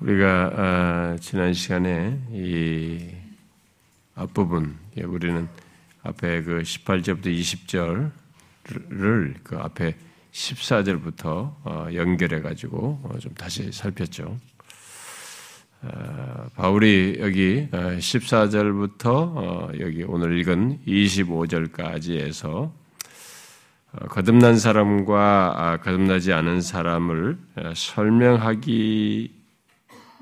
우리가 아, 지난 시간에 이 앞부분 예, 우리는 앞에 그 18절부터 20절을 그 앞에 14절부터 어, 연결해 가지고 어, 좀 다시 살폈죠. 아, 바울이 여기 14절부터 어, 여기 오늘 읽은 25절까지에서 거듭난 사람과 아, 거듭나지 않은 사람을 설명하기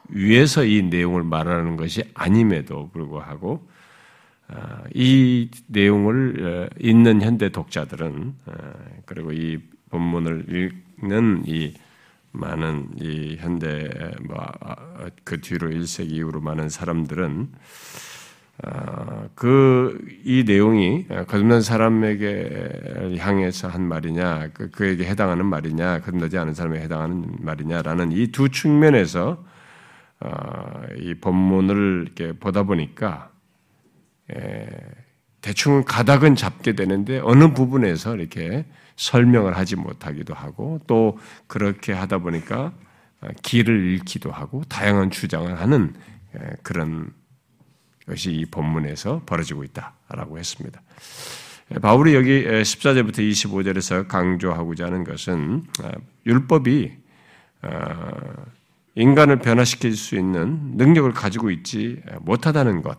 위해서 이 내용을 말하는 것이 아님에도 불구하고 아, 이 내용을 읽는 현대 독자들은 아, 그리고 이 본문을 읽는 이 많은 이 현대 뭐그 뒤로 1세기 이후로 많은 사람들은 그 이 내용이 거듭난 사람에게 향해서 한 말이냐, 그, 그에게 해당하는 말이냐, 거듭나지 않은 사람에게 해당하는 말이냐라는 이 두 측면에서 어, 이 본문을 이렇게 보다 보니까 대충 가닥은 잡게 되는데 어느 부분에서 이렇게 설명을 하지 못하기도 하고 또 그렇게 하다 보니까 어, 길을 잃기도 하고 다양한 주장을 하는 그런 것이 이 본문에서 벌어지고 있다라고 했습니다. 바울이 여기 14절부터 25절에서 강조하고자 하는 것은 어, 율법이 인간을 변화시킬 수 있는 능력을 가지고 있지 못하다는 것.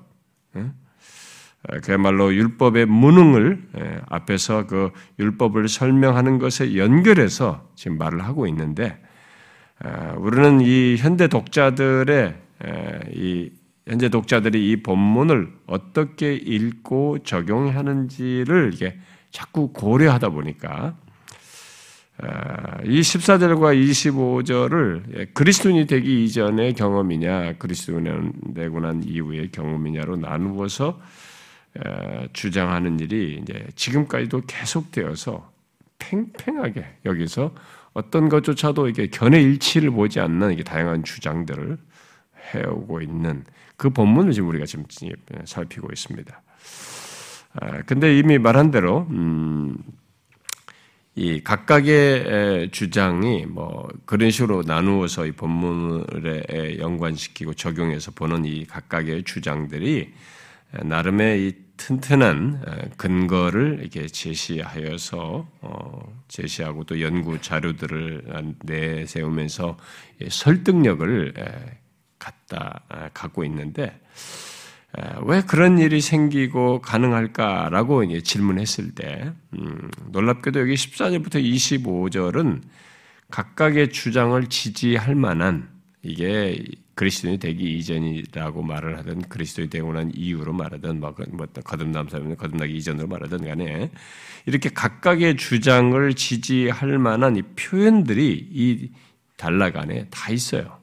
그야말로 율법의 무능을 앞에서 그 율법을 설명하는 것에 연결해서 지금 말을 하고 있는데 우리는 이 현대 독자들의 이 현재 독자들이 이 본문을 어떻게 읽고 적용하는지를 이게 자꾸 고려하다 보니까 이 14절과 25절을 그리스도인이 되기 이전의 경험이냐, 그리스도인이 되고 난 이후의 경험이냐로 나누어서 주장하는 일이 이제 지금까지도 계속되어서 팽팽하게 여기서 어떤 것조차도 이게 견해 일치를 보지 않는 이게 다양한 주장들을 해오고 있는 그 본문을 지금 우리가 지금 살피고 있습니다. 근데 이미 말한 대로 음, 이 각각의 주장이 뭐 그런 식으로 나누어서 이 본문에 연관시키고 적용해서 보는 이 각각의 주장들이 나름의 이 튼튼한 근거를 이렇게 제시하여서 어, 제시하고 또 연구 자료들을 내세우면서 설득력을 갖다 갖고 있는데 왜 그런 일이 생기고 가능할까라고 질문했을 때, 음, 놀랍게도 여기 14절부터 25절은 각각의 주장을 지지할 만한 이게 그리스도인이 되기 이전이라고 말을 하든 그리스도인이 되고 난 이후로 말하든 뭐, 뭐 거듭남 사람은 거듭나기 이전으로 말하든 간에 이렇게 각각의 주장을 지지할 만한 이 표현들이 이 단락 안에 다 있어요.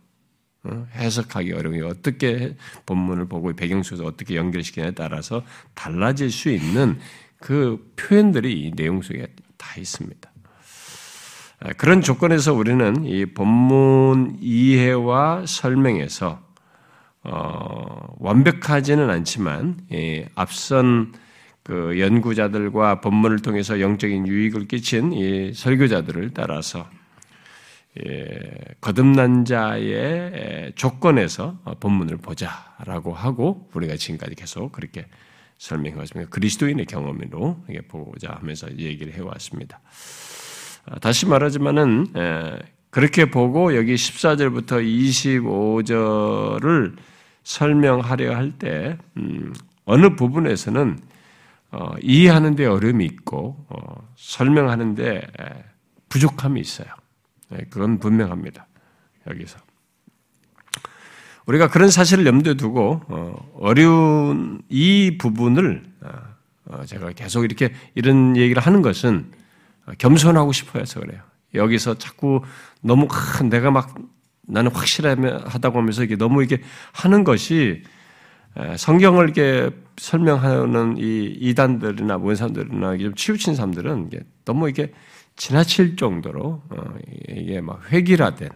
어? 해석하기 어려운 어떻게 본문을 보고 배경 속에서 어떻게 연결시키냐에 따라서 달라질 수 있는 그 표현들이 이 내용 속에 다 있습니다. 아, 그런 조건에서 우리는 이 본문 이해와 설명에서 어, 완벽하지는 않지만 예, 앞선 그 연구자들과 본문을 통해서 영적인 유익을 끼친 이 설교자들을 따라서 예, 거듭난 자의 조건에서 본문을 보자라고 하고 우리가 지금까지 계속 그렇게 설명해 왔습니다. 그리스도인의 경험으로 보자 하면서 얘기를 해왔습니다. 아, 다시 말하지만은 그렇게 보고 여기 14절부터 25절을 설명하려 할때 음, 어느 부분에서는 어, 이해하는데 어려움이 있고 어, 설명하는데 부족함이 있어요. 네, 그건 분명합니다. 여기서. 우리가 그런 사실을 염두에 두고 어, 어려운 이 부분을 어, 어, 제가 계속 이렇게 이런 얘기를 하는 것은 겸손하고 싶어해서 그래요. 여기서 자꾸 너무 내가 막 나는 확실하다고 하면서 이게 너무 이게 하는 것이 성경을 이렇게 설명하는 이 이단들이나 원사들이나 좀 치우친 사람들은 너무 이게 지나칠 정도로 어, 이게 막 획일화된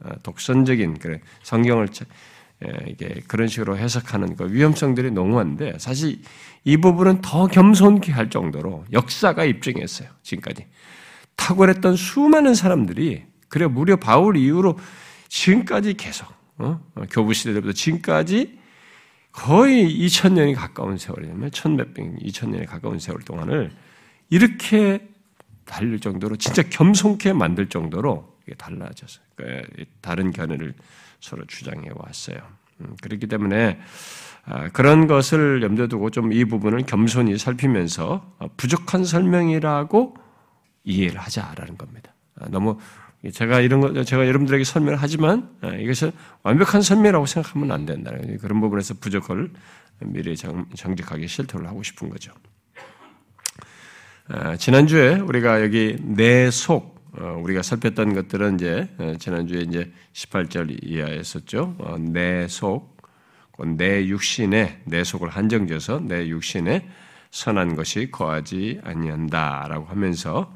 어, 독선적인 그런 성경을 이게 그런 식으로 해석하는 그 위험성들이 농후한데 사실 이 부분은 더 겸손케 할 정도로 역사가 입증했어요. 지금까지 탁월했던 수많은 사람들이 그래 무려 바울 이후로 지금까지 계속 어? 교부 시대 때부터 지금까지 거의 2000년이 가까운 세월이면 천몇백, 2000년이 가까운 세월 동안을 이렇게 달릴 정도로 진짜 겸손케 만들 정도로 달라졌어요. 그러니까 다른 견해를 서로 주장해 왔어요. 음, 그렇기 때문에 아, 그런 것을 염두에 두고 좀 이 부분을 겸손히 살피면서 어, 부족한 설명이라고 이해를 하자라는 겁니다. 아, 너무 제가 이런 거 제가 여러분들에게 설명을 하지만 아, 이것을 완벽한 설명이라고 생각하면 안 된다는 그런 부분에서 부족을 미리 정, 정직하게 실토를 하고 싶은 거죠. 지난주에 우리가 여기 내 속, 어, 우리가 살폈던 것들은 이제 지난주에 이제 18절 이하였었죠. 어, 내 속, 내 육신에 내 속을 한정져서 내 육신에 선한 것이 거하지 아니한다라고 하면서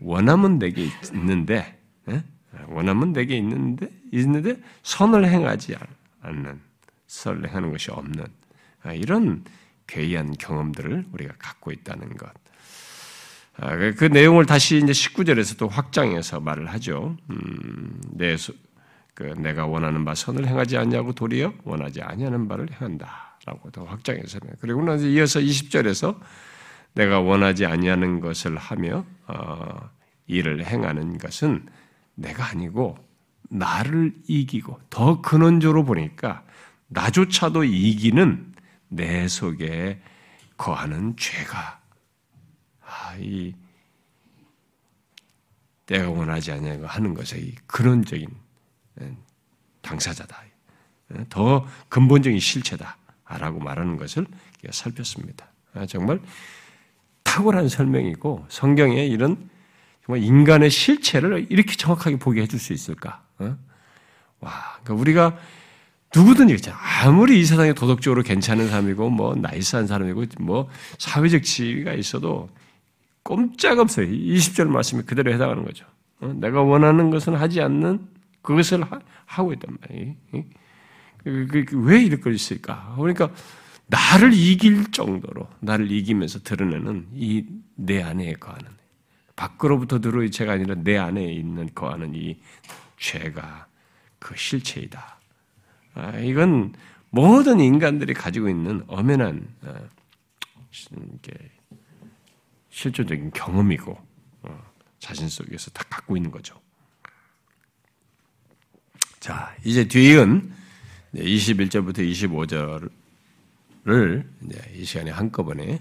원함은 내게 있는데 예? 원함은 내게 있는데 있는데 선을 행하지 않는 선을 행하는 것이 없는 아, 이런 괴이한 경험들을 우리가 갖고 있다는 것. 아, 그, 그 내용을 다시 이제 19절에서 또 확장해서 말을 하죠. 음, 내 그 내가 원하는 바 선을 행하지 않냐고 도리어 원하지 아니하는 바를 행한다 라고 더 확장해서 그리고 나서 이어서 20절에서 내가 원하지 아니하는 것을 하며 어, 일을 행하는 것은 내가 아니고 나를 이기고 더 근원적으로 보니까 나조차도 이기는 내 속에 거하는 죄가 아, 이 내가 원하지 않냐고 하는 것의 근원적인 예, 당사자다. 예, 더 근본적인 실체다라고 말하는 것을 살폈습니다. 아, 정말 탁월한 설명이고 성경에 이런 정말 인간의 실체를 이렇게 정확하게 보게 해줄 수 있을까? 어? 와, 그러니까 우리가 누구든 이렇잖아. 아무리 이 세상에 도덕적으로 괜찮은 사람이고, 뭐, 나이스한 사람이고, 뭐, 사회적 지위가 있어도 꼼짝없어요. 20절 말씀이 그대로 해당하는 거죠. 어? 내가 원하는 것은 하지 않는 그것을 하, 고 있단 말이에요. 그, 그, 그, 왜 이럴 거 있을까? 그러니까 나를 이길 정도로 나를 이기면서 드러내는 이 내 안에 거하는 밖으로부터 들어오는 죄가 아니라 내 안에 있는 거하는 이 죄가 그 실체이다. 아, 이건 모든 인간들이 가지고 있는 엄연한 아, 실존적인 경험이고 어, 자신 속에서 다 갖고 있는 거죠. 자, 이제 뒤은 21절부터 25절을 이 시간에 한꺼번에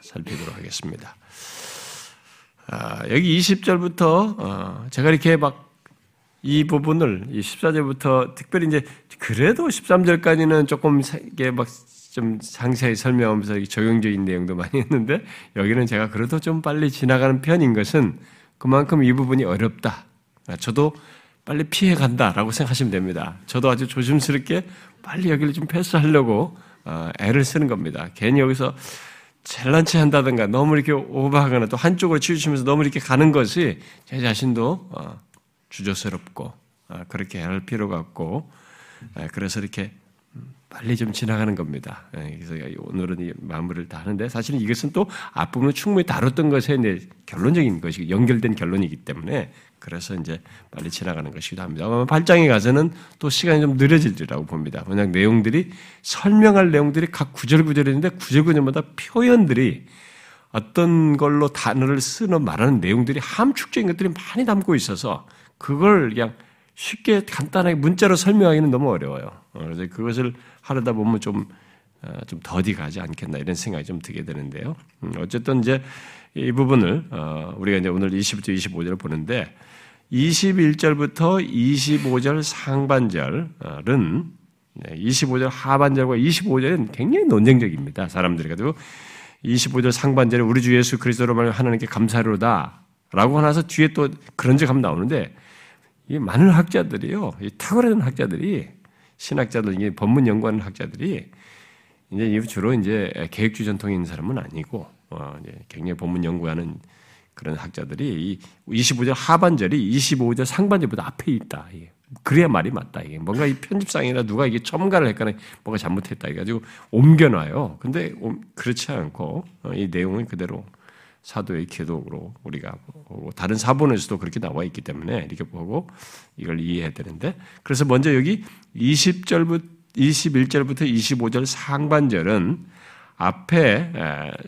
살피도록 하겠습니다. 아, 여기 20절부터 어, 제가 이렇게 막 이 부분을 이 14절부터 특별히 이제 그래도 13절까지는 조금 이게 막 좀 상세히 설명하면서 적용적인 내용도 많이 했는데 여기는 제가 그래도 좀 빨리 지나가는 편인 것은 그만큼 이 부분이 어렵다. 아, 저도 빨리 피해 간다라고 생각하시면 됩니다. 저도 아주 조심스럽게 빨리 여기를 좀 패스하려고 어, 애를 쓰는 겁니다. 괜히 여기서 잘난 체 한다든가 너무 이렇게 오버하거나 또 한쪽으로 치우치면서 너무 이렇게 가는 것이 제 자신도 어, 주저스럽고 어, 그렇게 할 필요가 없고 그래서 이렇게 빨리 좀 지나가는 겁니다. 그래서 오늘은 이 마무리를 다 하는데 사실은 이것은 또 앞부분을 충분히 다뤘던 것에 결론적인 것이 연결된 결론이기 때문에 그래서 이제 빨리 지나가는 것이기도 합니다. 아마 8장에 가서는 또 시간이 좀 느려질리라고 봅니다. 왜냐 내용들이 설명할 내용들이 각 구절 구절인데 구절 구절마다 표현들이 어떤 걸로 단어를 쓰는 말하는 내용들이 함축적인 것들이 많이 담고 있어서 그걸 그냥 쉽게 간단하게 문자로 설명하기는 너무 어려워요. 어, 그래서 그것을 하려다 보면 좀, 어, 좀 더디 가지 않겠나 이런 생각이 좀 들게 되는데요. 음, 어쨌든 이제 이 부분을, 어, 우리가 이제 오늘 20절, 25절을 보는데 21절부터 25절 상반절은 25절 하반절과 25절은 굉장히 논쟁적입니다. 사람들이 가지고 25절 상반절에 우리 주 예수 그리스도로 말 하나님께 감사로다 라고 하나서 뒤에 또 그런 적 한번 나오는데 이 많은 학자들이요, 이 탁월한 학자들이 신학자들, 이게 법문 연구하는 학자들이 이제 주로 이제 계획주 전통에 있는 사람은 아니고 어, 이제 굉장히 법문 연구하는 그런 학자들이 이 25절 하반절이 25절 상반절보다 앞에 있다. 그래야 말이 맞다. 이게 뭔가 이 편집상이나 누가 이게 첨가를 했거나 뭔가 잘못했다. 해가지고 옮겨놔요. 근데 그렇지 않고 어, 이 내용은 그대로 사도의 기독으로 우리가 보고 다른 사본에서도 그렇게 나와 있기 때문에 이렇게 보고 이걸 이해해야 되는데 그래서 먼저 여기 20절부터 21절부터 25절 상반절은 앞에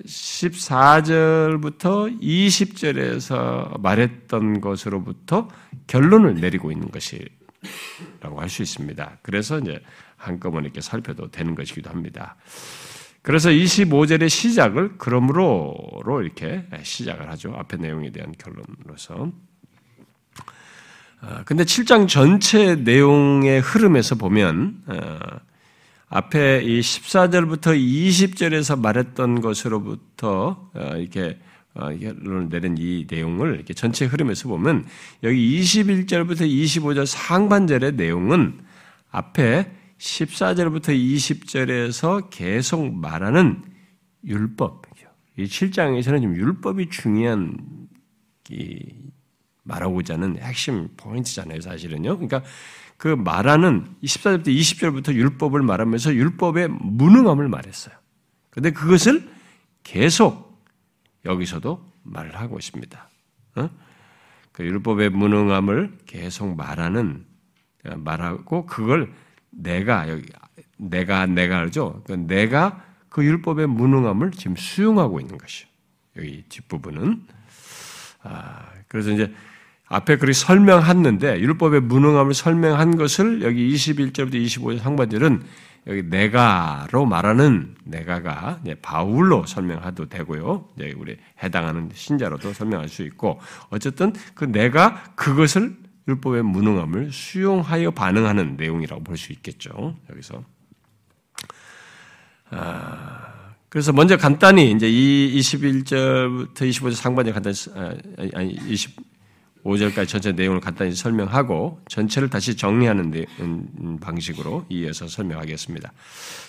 14절부터 20절에서 말했던 것으로부터 결론을 내리고 있는 것이라고 할 수 있습니다. 그래서 이제 한꺼번에 이렇게 살펴도 되는 것이기도 합니다. 그래서 25절의 시작을 그러므로로 이렇게 시작을 하죠. 앞의 내용에 대한 결론으로서. 아, 근데 7장 전체 내용의 흐름에서 보면 어, 앞에 이 14절부터 20절에서 말했던 것으로부터 어, 이렇게 결론을 내린 이 내용을 이렇게 전체 흐름에서 보면 여기 21절부터 25절 상반절의 내용은 앞에 14절부터 20절에서 계속 말하는 율법이죠. 이 7장에서는 지금 율법이 중요한 말하고자 하는 핵심 포인트잖아요, 사실은요. 그러니까 그 말하는 14절부터 20절부터 율법을 말하면서 율법의 무능함을 말했어요. 근데 그것을 계속 여기서도 말을 하고 있습니다. 어? 그 율법의 무능함을 계속 말하는 말하고 그걸 내가 여기 내가 내가 알죠. 그 내가 그 율법의 무능함을 지금 수용하고 있는 것이 여기 뒷부분은 아, 그래서 이제 앞에 그렇게 설명했는데 율법의 무능함을 설명한 것을 여기 21절부터 25절 상반절은 여기 내가로 말하는 내가가 바울로 설명해도 되고요. 이제 우리 해당하는 신자로도 설명할 수 있고 어쨌든 그 내가 그것을 율법의 무능함을 수용하여 반응하는 내용이라고 볼 수 있겠죠. 여기서. 아, 그래서 먼저 간단히 이제 이 21절부터 25절 상반절 간단히 아, 아니 25절까지 전체 내용을 간단히 설명하고 전체를 다시 정리하는 음, 방식으로 이어서 설명하겠습니다.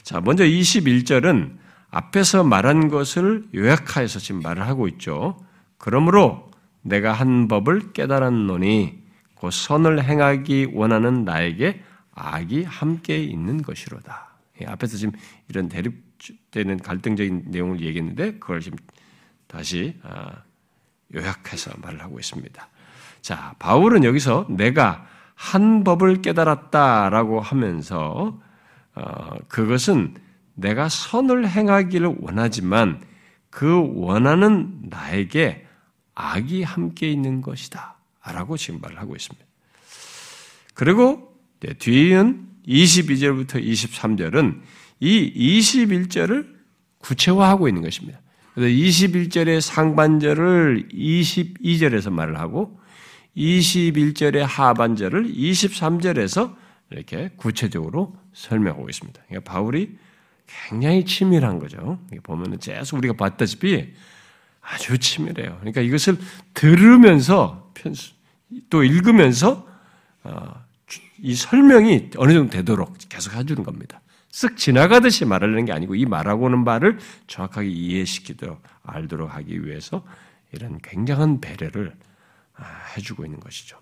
자, 먼저 21절은 앞에서 말한 것을 요약하여서 지금 말을 하고 있죠. 그러므로 내가 한 법을 깨달았노니 곧 선을 행하기 원하는 나에게 악이 함께 있는 것이로다. 예, 앞에서 지금 이런 대립되는 갈등적인 내용을 얘기했는데 그걸 지금 다시 아, 요약해서 말을 하고 있습니다. 자, 바울은 여기서 내가 한 법을 깨달았다라고 하면서 어, 그것은 내가 선을 행하기를 원하지만 그 원하는 나에게 악이 함께 있는 것이다. 라고 지금 말을 하고 있습니다. 그리고 뒤은 22절부터 23절은 이 21절을 구체화하고 있는 것입니다. 그래서 21절의 상반절을 22절에서 말을 하고 21절의 하반절을 23절에서 이렇게 구체적으로 설명하고 있습니다. 그러니까 바울이 굉장히 치밀한 거죠. 보면은 계속 우리가 봤다시피 아주 치밀해요. 그러니까 이것을 들으면서 또 읽으면서 어, 이 설명이 어느 정도 되도록 계속 해주는 겁니다. 쓱 지나가듯이 말하는 게 아니고 이 말하고는 말을 정확하게 이해시키도록 알도록 하기 위해서 이런 굉장한 배려를 아, 해주고 있는 것이죠.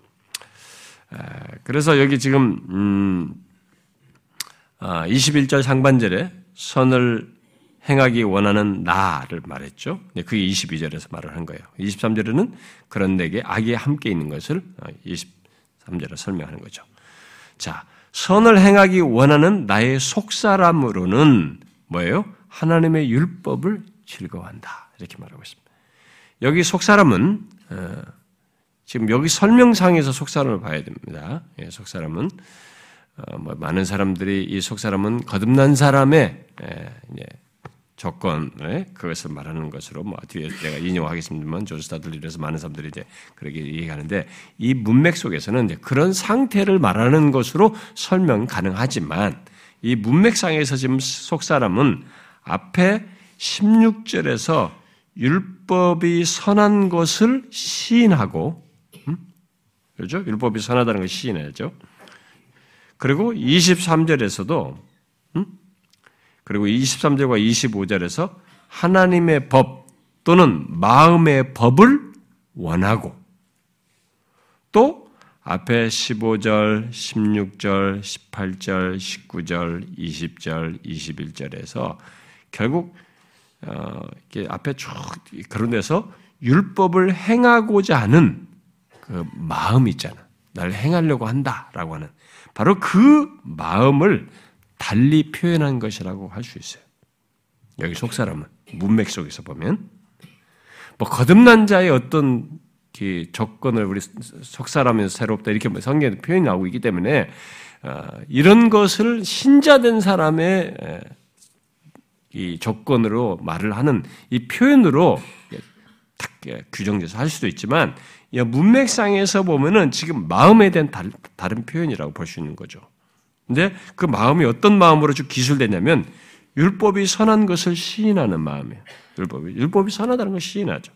그래서 여기 지금 21절 음, 아, 상반절에 선을 행하기 원하는 나를 말했죠. 그게 22절에서 말을 한 거예요. 23절에는 그런 내게 악이 함께 있는 것을 23절에 어, 설명하는 거죠. 자, 선을 행하기 원하는 나의 속사람으로는 뭐예요? 하나님의 율법을 즐거워한다. 이렇게 말하고 있습니다. 여기 속사람은 어, 지금 여기 설명상에서 속사람을 봐야 됩니다. 예, 속사람은 어, 뭐 많은 사람들이 이 속사람은 거듭난 사람의 예, 조건에 그것을 말하는 것으로 뭐 뒤에 내가 인용하겠습니다만 조스타들이라서 많은 사람들이 이제 그렇게 얘기하는데 이 문맥 속에서는 이제 그런 상태를 말하는 것으로 설명 가능하지만 이 문맥상에서 지금 속 사람은 앞에 16절에서 율법이 선한 것을 시인하고 음? 그렇죠? 율법이 선하다는 걸 시인하죠. 그리고 23절에서도 음? 그리고 23절과 25절에서 하나님의 법 또는 마음의 법을 원하고 또 앞에 15절, 16절, 18절, 19절, 20절, 21절에서 결국 어, 앞에 쭉 그런 데서 율법을 행하고자 하는 그 마음 있잖아. 날 행하려고 한다라고 하는 바로 그 마음을 달리 표현한 것이라고 할 수 있어요. 여기 속사람은 문맥 속에서 보면 뭐 거듭난 자의 어떤 조건을 우리 속사람에서 새롭다 이렇게 뭐 성경에 표현이 나오고 있기 때문에 어, 이런 것을 신자된 사람의 이 조건으로 말을 하는 이 표현으로 딱 규정돼서 할 수도 있지만 문맥상에서 보면은 지금 마음에 대한 다른 표현이라고 볼 수 있는 거죠. 근데 그 마음이 어떤 마음으로 쭉 기술되냐면 율법이 선한 것을 시인하는 마음이에요. 율법이 율법이 선하다는 걸 시인하죠.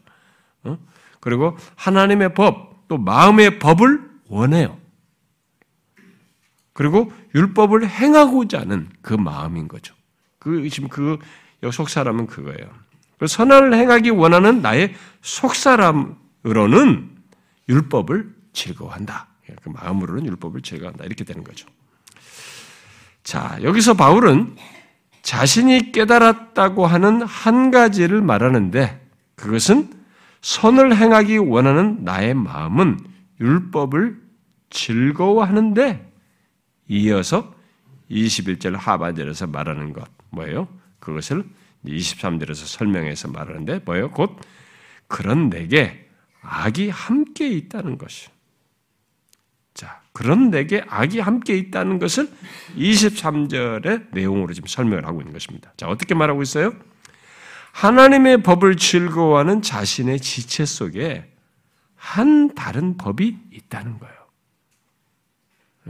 어? 그리고 하나님의 법, 또 마음의 법을 원해요. 그리고 율법을 행하고자 하는 그 마음인 거죠. 그 지금 그 속 사람은 그거예요. 그 선을 행하기 원하는 나의 속 사람으로는 율법을 즐거워한다. 그 마음으로는 율법을 즐거워한다. 이렇게 되는 거죠. 자, 여기서 바울은 자신이 깨달았다고 하는 한 가지를 말하는데 그것은 선을 행하기 원하는 나의 마음은 율법을 즐거워하는데 이어서 21절 하반절에서 말하는 것 뭐예요? 그것을 23절에서 설명해서 말하는데 뭐예요? 곧 그런 내게 악이 함께 있다는 것이. 자, 그런 내게 악이 함께 있다는 것을 23절의 내용으로 지금 설명을 하고 있는 것입니다. 자, 어떻게 말하고 있어요? 하나님의 법을 즐거워하는 자신의 지체 속에 한 다른 법이 있다는 거예요.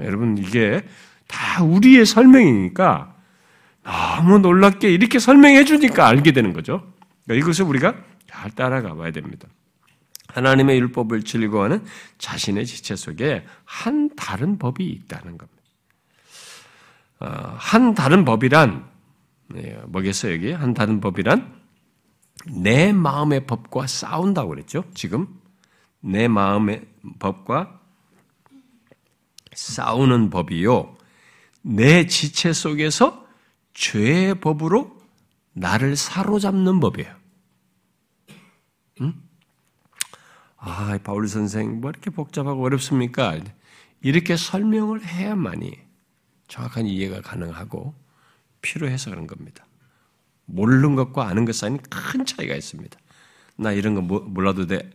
여러분, 이게 다 우리의 설명이니까 너무 놀랍게 이렇게 설명해 주니까 알게 되는 거죠. 그러니까 이것을 우리가 잘 따라가 봐야 됩니다. 하나님의 율법을 즐거워하는 자신의 지체 속에 한 다른 법이 있다는 겁니다. 어, 한 다른 법이란 네, 뭐겠어요 여기 한 다른 법이란 내 마음의 법과 싸운다고 그랬죠. 지금 내 마음의 법과 싸우는 법이요. 내 지체 속에서 죄의 법으로 나를 사로잡는 법이에요. 응? 아, 바울 선생, 뭐 이렇게 복잡하고 어렵습니까? 이렇게 설명을 해야만이 정확한 이해가 가능하고 필요해서 그런 겁니다. 모르는 것과 아는 것 사이는 큰 차이가 있습니다. 나 이런 거 몰라도 돼.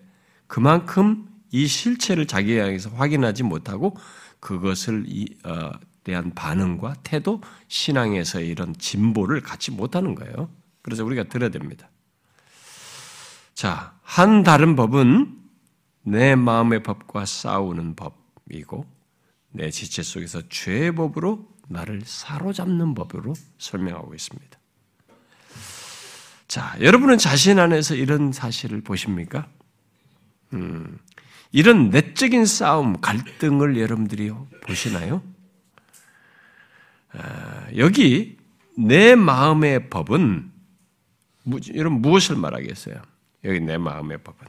그만큼 이 실체를 자기 에서 확인하지 못하고 그것을 이, 어, 대한 반응과 태도, 신앙에서 이런 진보를 갖지 못하는 거예요. 그래서 우리가 들어야 됩니다. 자, 한 다른 법은 내 마음의 법과 싸우는 법이고 내 지체 속에서 죄의 법으로 나를 사로잡는 법으로 설명하고 있습니다. 자, 여러분은 자신 안에서 이런 사실을 보십니까? 음, 이런 내적인 싸움, 갈등을 여러분들이 보시나요? 아, 여기 내 마음의 법은 여러분 무엇을 말하겠어요? 여기 내 마음의 법은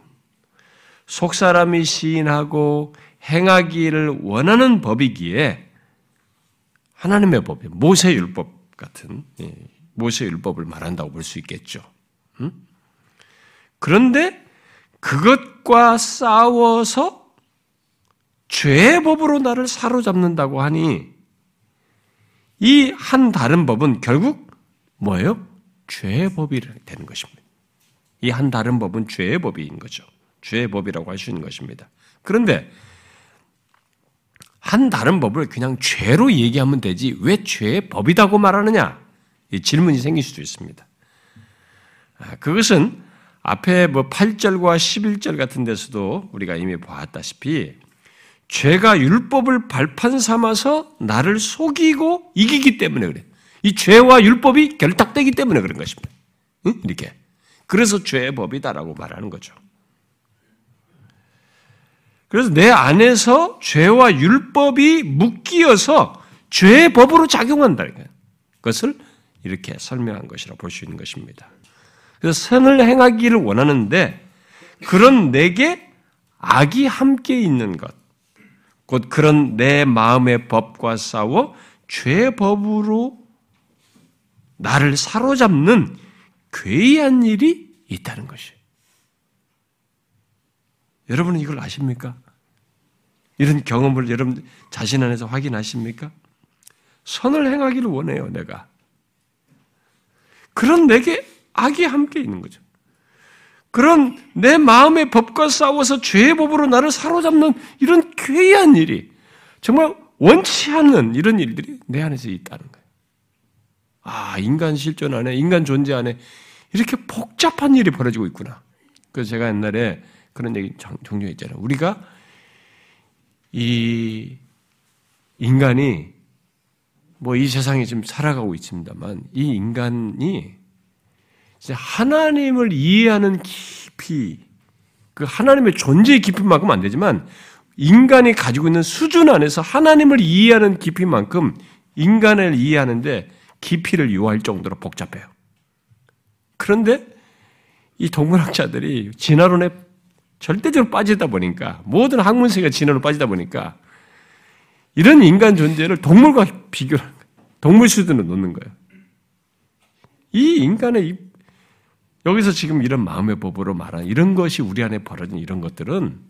속 사람이 시인하고 행하기를 원하는 법이기에 하나님의 법이 모세 율법 같은 예, 모세 율법을 말한다고 볼 수 있겠죠. 그런데 그것과 싸워서 죄의 법으로 나를 사로잡는다고 하니 이 한 다른 법은 결국 뭐예요? 죄의 법이 되는 것입니다. 이 한 다른 법은 죄의 법인 거죠. 죄의 법이라고 할 수 있는 것입니다. 그런데 한 다른 법을 그냥 죄로 얘기하면 되지 왜 죄의 법이라고 말하느냐? 이 질문이 생길 수도 있습니다. 아, 그것은 앞에 뭐 8절과 11절 같은 데서도 우리가 이미 보았다시피 죄가 율법을 발판 삼아서 나를 속이고 이기기 때문에 그래. 이 죄와 율법이 결탁되기 때문에 그런 것입니다. 응? 이렇게. 그래서 죄의 법이다라고 말하는 거죠. 그래서 내 안에서 죄와 율법이 묶이어서 죄의 법으로 작용한다. 그것을 이렇게 설명한 것이라 볼 수 있는 것입니다. 그래서 선을 행하기를 원하는데 그런 내게 악이 함께 있는 것, 곧 그런 내 마음의 법과 싸워 죄의 법으로 나를 사로잡는 괴이한 일이 있다는 것이에요. 여러분은 이걸 아십니까? 이런 경험을 여러분 자신 안에서 확인하십니까? 선을 행하기를 원해요, 내가. 그런 내게 악이 함께 있는 거죠. 그런 내 마음의 법과 싸워서 죄의 법으로 나를 사로잡는 이런 괴이한 일이 정말 원치 않는 이런 일들이 내 안에서 있다는 거예요. 아, 인간 실존 안에, 인간 존재 안에 이렇게 복잡한 일이 벌어지고 있구나. 그래서 제가 옛날에 그런 얘기 종류했잖아요. 우리가 이 인간이 뭐 이 세상에 지금 살아가고 있습니다만 이 인간이 하나님을 이해하는 깊이 그 하나님의 존재의 깊이만큼 안 되지만 인간이 가지고 있는 수준 안에서 하나님을 이해하는 깊이만큼 인간을 이해하는데 깊이를 요할 정도로 복잡해요. 그런데 이 동물학자들이 진화론에 절대적으로 빠지다 보니까 모든 학문세가 진화로 빠지다 보니까 이런 인간 존재를 동물과 비교하는 거예요. 동물 수준으로 놓는 거예요. 이 인간의 여기서 지금 이런 마음의 법으로 말하는 이런 것이 우리 안에 벌어진 이런 것들은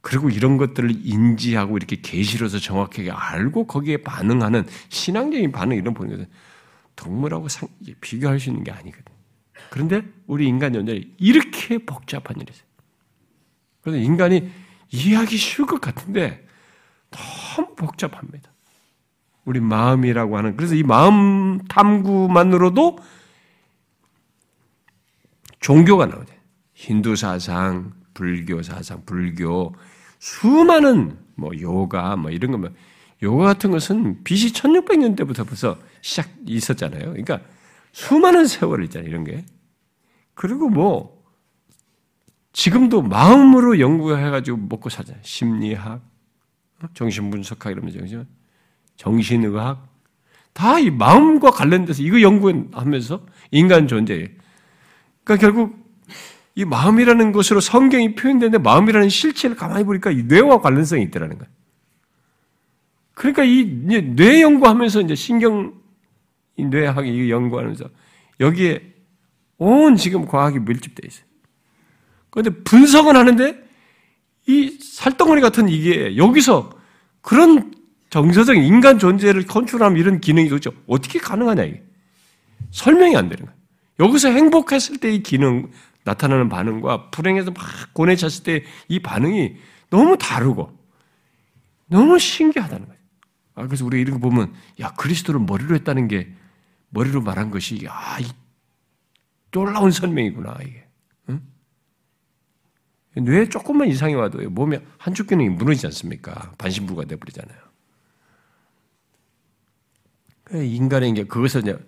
그리고 이런 것들을 인지하고 이렇게 계시로서 정확하게 알고 거기에 반응하는 신앙적인 반응 이런 보는 것은 동물하고 상, 비교할 수 있는 게 아니거든. 그런데 우리 인간 연전이 이렇게 복잡한 일이세요. 그래서 인간이 이해하기 쉬울 것 같은데 너무 복잡합니다. 우리 마음이라고 하는 그래서 이 마음 탐구만으로도 종교가 나오죠. 힌두 사상, 불교 사상, 불교 수많은 뭐 요가 뭐 이런 거면 뭐 요가 같은 것은 BC 1600년 때부터 벌써 시작 있었잖아요. 그러니까 수많은 세월을 있잖아요. 이런 게. 그리고 뭐 지금도 마음으로 연구해가지고 먹고 살잖아요. 심리학, 어? 정신분석학 이러면서 정신의학 다 이 마음과 관련돼서 이거 연구하면서 인간 존재. 그러니까 결국 이 마음이라는 것으로 성경이 표현되는데 마음이라는 실체를 가만히 보니까 이 뇌와 관련성이 있더라는 거예요. 그러니까 이 뇌 연구하면서 이제 신경 뇌학이 연구하면서 여기에 온 지금 과학이 밀집되어 있어요. 그런데 분석은 하는데 이 살덩어리 같은 이게 여기서 그런 정서적 인간 존재를 컨트롤하면 이런 기능이 도대체 어떻게 가능하냐 이게 설명이 안 되는 거예요. 여기서 행복했을 때 이 기능 나타나는 반응과 불행해서 막 고뇌 찼을 때 이 반응이 너무 다르고 너무 신기하다는 거예요. 아, 그래서 우리가 이런 거 보면 야 그리스도를 머리로 했다는 게 머리로 말한 것이 아, 이 놀라운 설명이구나 이게. 응? 뇌에 조금만 이상이 와도 몸에 한쪽 기능이 무너지지 않습니까? 반신부가 돼버리잖아요. 인간의 이제 그것을 이제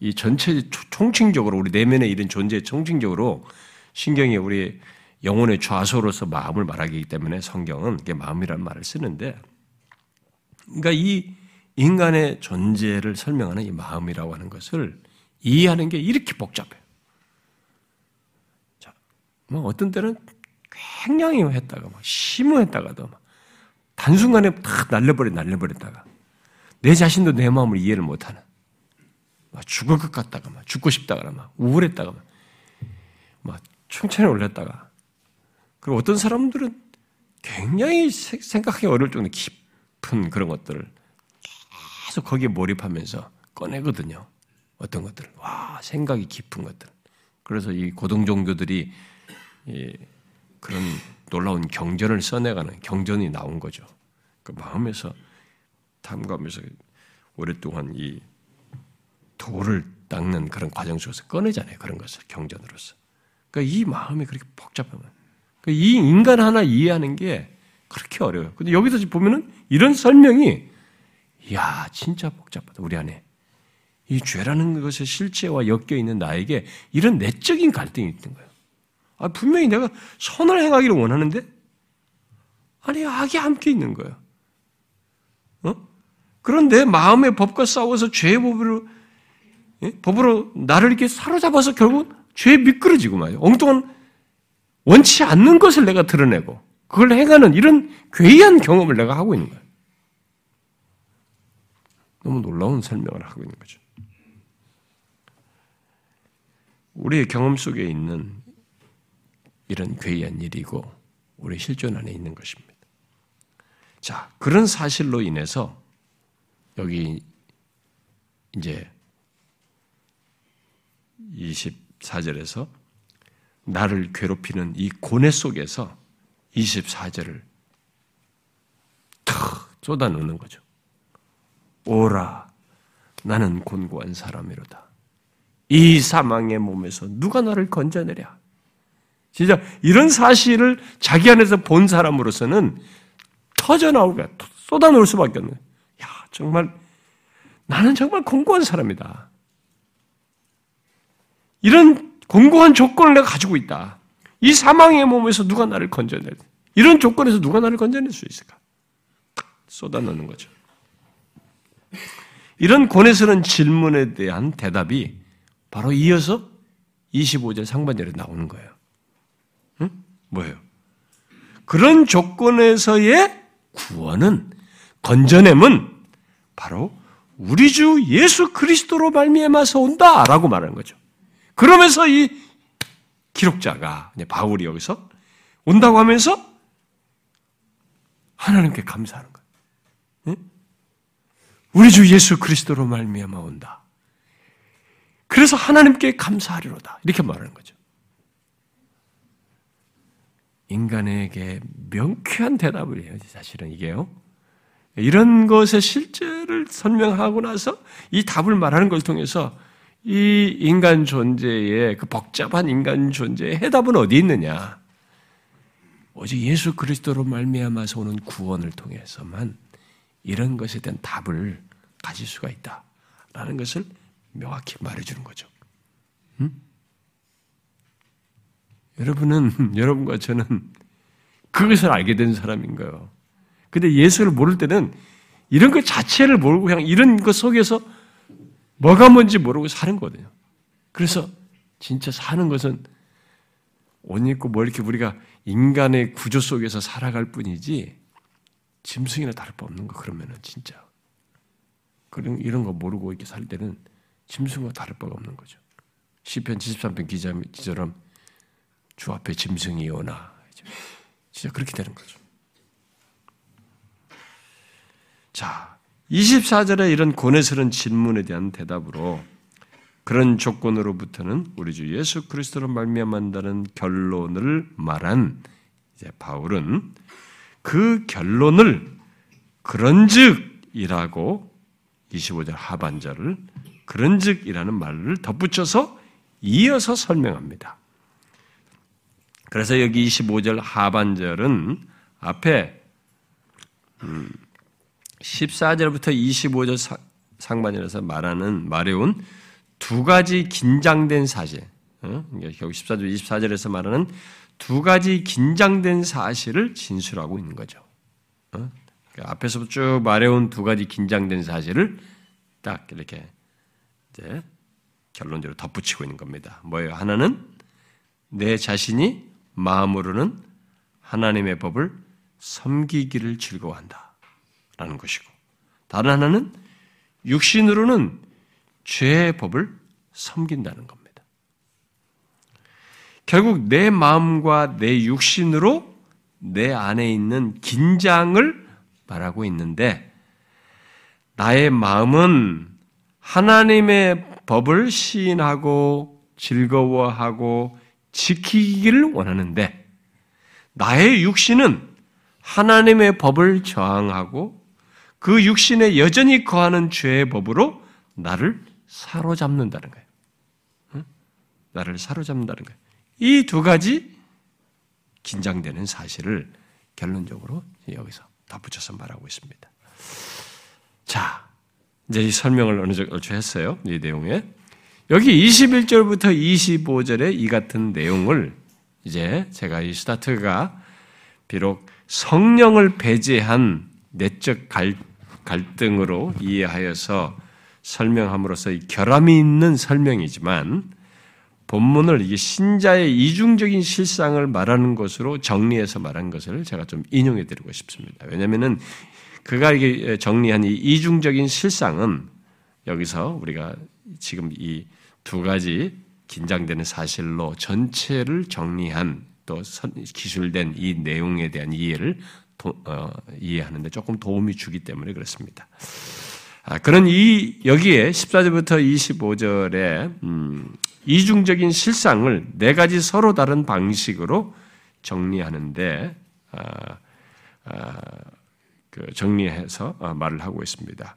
이 전체 총칭적으로 우리 내면에 이런 존재 총칭적으로 신경이 우리 영혼의 좌소로서 마음을 말하기 때문에 성경은 이게 마음이라는 말을 쓰는데, 그러니까 이 인간의 존재를 설명하는 이 마음이라고 하는 것을 이해하는 게 이렇게 복잡해요. 자, 뭐 어떤 때는 굉장히 했다가 막 심오했다가도 막 단순간에 탁 날려버려 날려버렸다가 내 자신도 내 마음을 이해를 못하는 막 죽을 것 같다가 막 죽고 싶다가 막 우울했다가 막, 막 충천에 올렸다가 그리고 어떤 사람들은 굉장히 생각하기 어려울 정도 깊은 그런 것들을 계속 거기에 몰입하면서 꺼내거든요. 어떤 것들을 와 생각이 깊은 것들. 그래서 이 고등 종교들이 그런 놀라운 경전을 써내가는 경전이 나온 거죠. 그 마음에서 탐구하면서 오랫동안 이 도를 닦는 그런 과정 속에서 꺼내잖아요. 그런 것을 경전으로서. 그러니까 이 마음이 그렇게 복잡하면 그러니까 이 인간 하나 이해하는 게 그렇게 어려워요. 근데 여기서 보면은 이런 설명이 야 진짜 복잡하다 우리 안에 이 죄라는 것의 실체와 엮여 있는 나에게 이런 내적인 갈등이 있는 거예요. 아, 분명히 내가 선을 행하기를 원하는데 아니 악이 함께 있는 거예요. 어? 그런데 마음의 법과 싸워서 죄의 법으로 예? 법으로 나를 이렇게 사로잡아서 결국 죄에 미끄러지고 말이에요. 엉뚱한 원치 않는 것을 내가 드러내고 그걸 행하는 이런 괴이한 경험을 내가 하고 있는 거예요. 너무 놀라운 설명을 하고 있는 거죠. 우리의 경험 속에 있는 이런 괴이한 일이고 우리 실존 안에 있는 것입니다. 자, 그런 사실로 인해서 여기 이제 24절에서 나를 괴롭히는 이 고뇌 속에서 24절을 탁 쏟아놓는 거죠. 오라, 나는 곤고한 사람이로다. 이 사망의 몸에서 누가 나를 건져내랴? 진짜 이런 사실을 자기 안에서 본 사람으로서는 터져 나오고 쏟아 놓을 수밖에 없는 야, 정말 나는 정말 공고한 사람이다. 이런 공고한 조건을 내가 가지고 있다. 이 사망의 몸에서 누가 나를 건져낼 이런 조건에서 누가 나를 건져낼 수 있을까? 쏟아넣는 거죠. 이런 고뇌스러운 질문에 대한 대답이 바로 이어서 25절 상반절에 나오는 거예요. 응? 뭐예요? 그런 조건에서의 구원은 건져냄은 바로 우리 주 예수 그리스도로 말미암아서 온다라고 말하는 거죠. 그러면서 이 기록자가 바울이 여기서 온다고 하면서 하나님께 감사하는 거예요. 응? 우리 주 예수 그리스도로 말미암아 온다. 그래서 하나님께 감사하리로다. 이렇게 말하는 거죠. 인간에게 명쾌한 대답을 해요. 사실은 이게요. 이런 것의 실제를 설명하고 나서 이 답을 말하는 것을 통해서 이 인간 존재의 그 복잡한 인간 존재의 해답은 어디 있느냐? 오직 예수 그리스도로 말미암아서 오는 구원을 통해서만 이런 것에 대한 답을 가질 수가 있다라는 것을 명확히 말해주는 거죠. 음? 여러분은 여러분과 저는 그것을 알게 된 사람인 거예요. 근데 예수를 모를 때는 이런 것 자체를 모르고 그냥 이런 것 속에서 뭐가 뭔지 모르고 사는 거거든요. 그래서 진짜 사는 것은 옷 입고 뭐 이렇게 우리가 인간의 구조 속에서 살아갈 뿐이지 짐승이나 다를 바 없는 거 그러면은 진짜 그런 이런 거 모르고 이렇게 살 때는 짐승과 다를 바가 없는 거죠. 시편 73편 기자처럼 주 앞에 짐승이 오나 진짜 그렇게 되는 거죠. 자, 24절에 이런 고뇌스러운 질문에 대한 대답으로 그런 조건으로부터는 우리 주 예수 그리스도로 말미암는다는 결론을 말한 이제 바울은 그 결론을 그런즉이라고 25절 하반절을 그런즉이라는 말을 덧붙여서 이어서 설명합니다. 그래서 여기 25절 하반절은 앞에 14절부터 음, 25절 상반절에서 말하는 말해온 두 가지 긴장된 사실, 어? 결국 14절, 24절에서 말하는 두 가지 긴장된 사실을 진술하고 있는 거죠. 어? 그러니까 앞에서 쭉 말해온 두 가지 긴장된 사실을 딱 이렇게 이제 결론적으로 덧붙이고 있는 겁니다. 뭐예요? 하나는 내 자신이 마음으로는 하나님의 법을 섬기기를 즐거워한다. 라는 것이고, 다른 하나는 육신으로는 죄의 법을 섬긴다는 겁니다. 결국 내 마음과 내 육신으로 내 안에 있는 긴장을 말하고 있는데, 나의 마음은 하나님의 법을 시인하고 즐거워하고 지키기를 원하는데 나의 육신은 하나님의 법을 저항하고 그 육신에 여전히 거하는 죄의 법으로 나를 사로잡는다는 거예요. 응? 나를 사로잡는다는 거예요. 이 두 가지 긴장되는 사실을 결론적으로 여기서 덧붙여서 말하고 있습니다. 자, 이제 이 설명을 어느 정도 했어요. 이 내용에. 여기 21절부터 25절에 이 같은 내용을 이제 제가 이 스타트가 비록 성령을 배제한 내적 갈, 갈등으로 이해하여서 설명함으로써 결함이 있는 설명이지만 본문을 이게 신자의 이중적인 실상을 말하는 것으로 정리해서 말한 것을 제가 좀 인용해 드리고 싶습니다. 왜냐하면은 그가 정리한 이 이중적인 실상은 여기서 우리가 지금 이 두 가지 긴장되는 사실로 전체를 정리한 또 기술된 이 내용에 대한 이해를 도, 어, 이해하는데 조금 도움이 주기 때문에 그렇습니다. 아, 그런 이 여기에 14절부터 25절에 음, 이중적인 실상을 네 가지 서로 다른 방식으로 정리하는데 아, 아, 그 정리해서 아, 말을 하고 있습니다.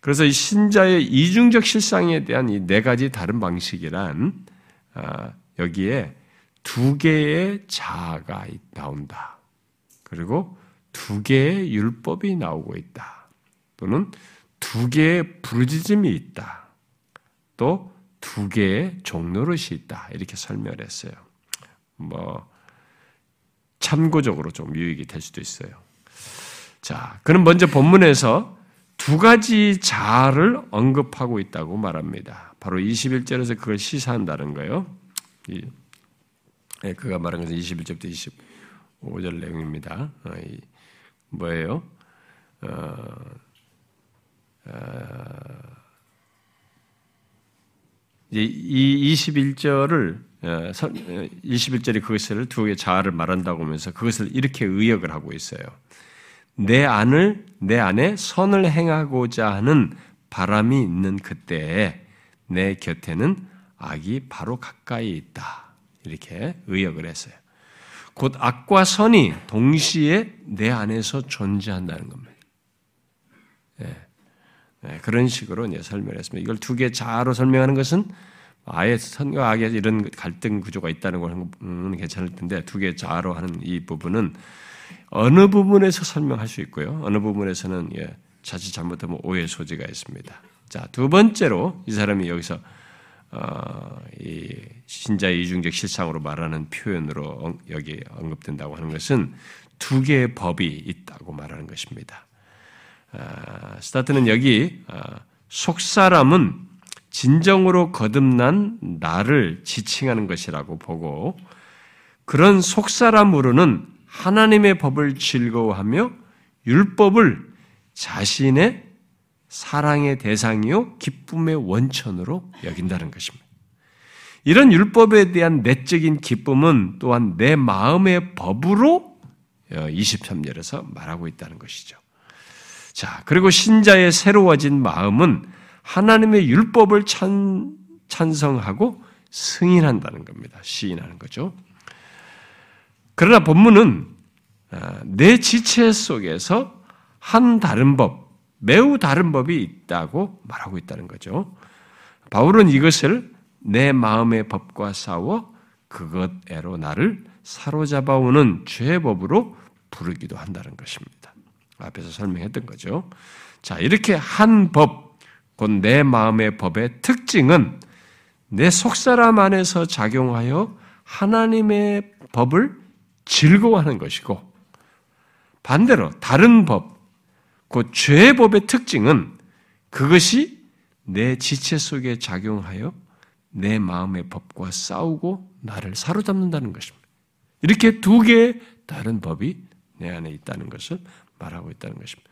그래서 이 신자의 이중적 실상에 대한 이 네 가지 다른 방식이란 아, 여기에 두 개의 자아가 나온다. 그리고 두 개의 율법이 나오고 있다. 또는 두 개의 부르짖음이 있다. 또 두 개의 종노릇이 있다. 이렇게 설명을 했어요. 뭐 참고적으로 좀 유익이 될 수도 있어요. 자, 그럼 먼저 본문에서 두 가지 자아를 언급하고 있다고 말합니다. 바로 21절에서 그걸 시사한다는 거예요. 이, 예, 그가 말한 것은 21절부터 25절 내용입니다. 어, 이, 뭐예요? 어, 어, 이 21절을 21절이 어, 그것을 두 개의 자아를 말한다고 하면서 그것을 이렇게 의역을 하고 있어요. 내 안을 내 안에 선을 행하고자 하는 바람이 있는 그때에 내 곁에는 악이 바로 가까이 있다. 이렇게 의역을 했어요. 곧 악과 선이 동시에 내 안에서 존재한다는 겁니다. 네. 네, 그런 식으로 이제 설명했습니다. 이걸 두 개 자로 설명하는 것은 아예 선과 악의 이런 갈등 구조가 있다는 걸는 괜찮을 텐데 두 개 자로 하는 이 부분은 어느 부분에서 설명할 수 있고요. 어느 부분에서는 예, 자칫 잘못하면 오해 소지가 있습니다. 자, 두 번째로 이 사람이 여기서 어, 이 신자의 이중적 실상으로 말하는 표현으로 여기 언급된다고 하는 것은 두 개의 법이 있다고 말하는 것입니다. 아, 스타트는 여기 아, 속사람은 진정으로 거듭난 나를 지칭하는 것이라고 보고 그런 속사람으로는 하나님의 법을 즐거워하며 율법을 자신의 사랑의 대상이요 기쁨의 원천으로 여긴다는 것입니다. 이런 율법에 대한 내적인 기쁨은 또한 내 마음의 법으로 23절에서 어, 말하고 있다는 것이죠. 자, 그리고 신자의 새로워진 마음은 하나님의 율법을 찬, 찬성하고 승인한다는 겁니다. 시인하는 거죠. 그러나 본문은 아, 내 지체 속에서 한 다른 법, 매우 다른 법이 있다고 말하고 있다는 거죠. 바울은 이것을 내 마음의 법과 싸워 그것에로 나를 사로잡아오는 죄의 법으로 부르기도 한다는 것입니다. 앞에서 설명했던 거죠. 자, 이렇게 한 법, 곧 내 마음의 법의 특징은 내 속사람 안에서 작용하여 하나님의 법을 즐거워하는 것이고, 반대로 다른 법, 곧 죄의 법의 특징은 그것이 내 지체 속에 작용하여 내 마음의 법과 싸우고 나를 사로잡는다는 것입니다. 이렇게 두 개의 다른 법이 내 안에 있다는 것을 말하고 있다는 것입니다.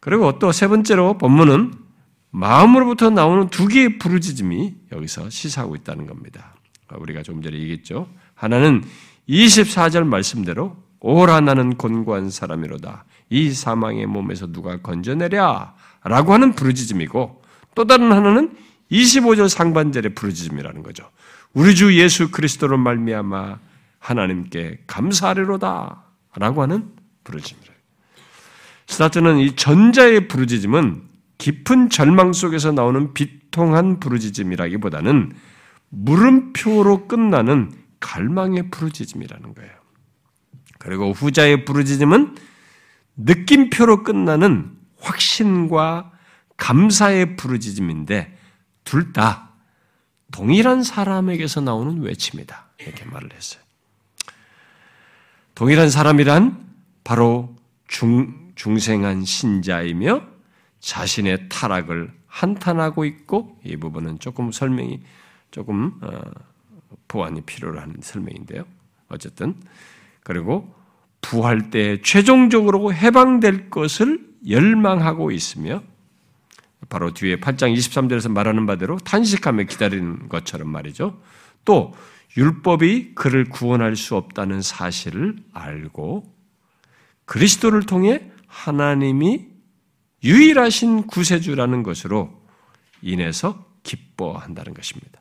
그리고 또 세 번째로 본문은 마음으로부터 나오는 두 개의 부르짖음이 여기서 시사하고 있다는 겁니다. 우리가 좀 전에 얘기했죠. 하나는 24절 말씀대로 오라 나는 곤고한 사람이로다. 이 사망의 몸에서 누가 건져내랴 라고 하는 부르짖음이고 또 다른 하나는 25절 상반절의 부르짖음이라는 거죠. 우리 주 예수 그리스도로 말미암아 하나님께 감사하리로다 라고 하는 부르짖음이라. 스타트는 이 전자의 부르짖음은 깊은 절망 속에서 나오는 비통한 부르짖음이라기보다는 물음표로 끝나는 갈망의 부르짖음이라는 거예요. 그리고 후자의 부르짖음은 느낌표로 끝나는 확신과 감사의 부르짖음인데 둘 다 동일한 사람에게서 나오는 외침이다. 이렇게 말을 했어요. 동일한 사람이란 바로 중, 중생한 신자이며 자신의 타락을 한탄하고 있고 이 부분은 조금 설명이 조금 어, 보완이 필요로 하는 설명인데요. 어쨌든 그리고 부활 때 최종적으로 해방될 것을 열망하고 있으며 바로 뒤에 8장 23절에서 말하는 바대로 탄식하며 기다리는 것처럼 말이죠. 또 율법이 그를 구원할 수 없다는 사실을 알고 그리스도를 통해 하나님이 유일하신 구세주라는 것으로 인해서 기뻐한다는 것입니다.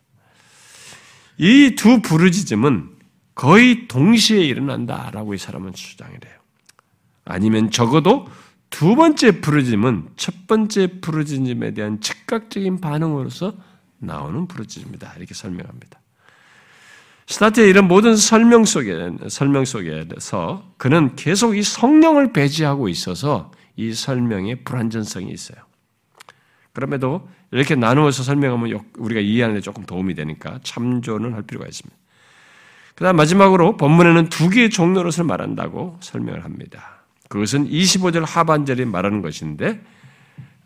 이 두 부르짖음은 거의 동시에 일어난다라고 이 사람은 주장을 해요. 아니면 적어도 두 번째 부르짖음은 첫 번째 부르짖음에 대한 즉각적인 반응으로서 나오는 부르짖음이다. 이렇게 설명합니다. 스타트의 이런 모든 설명 속에, 설명 속에서 그는 계속 이 성령을 배제하고 있어서 이 설명에 불완전성이 있어요. 그럼에도 이렇게 나누어서 설명하면 우리가 이해하는 데 조금 도움이 되니까 참조는 할 필요가 있습니다. 그 다음 마지막으로 본문에는 두 개의 종로릇을 말한다고 설명을 합니다. 그것은 25절 하반절에 말하는 것인데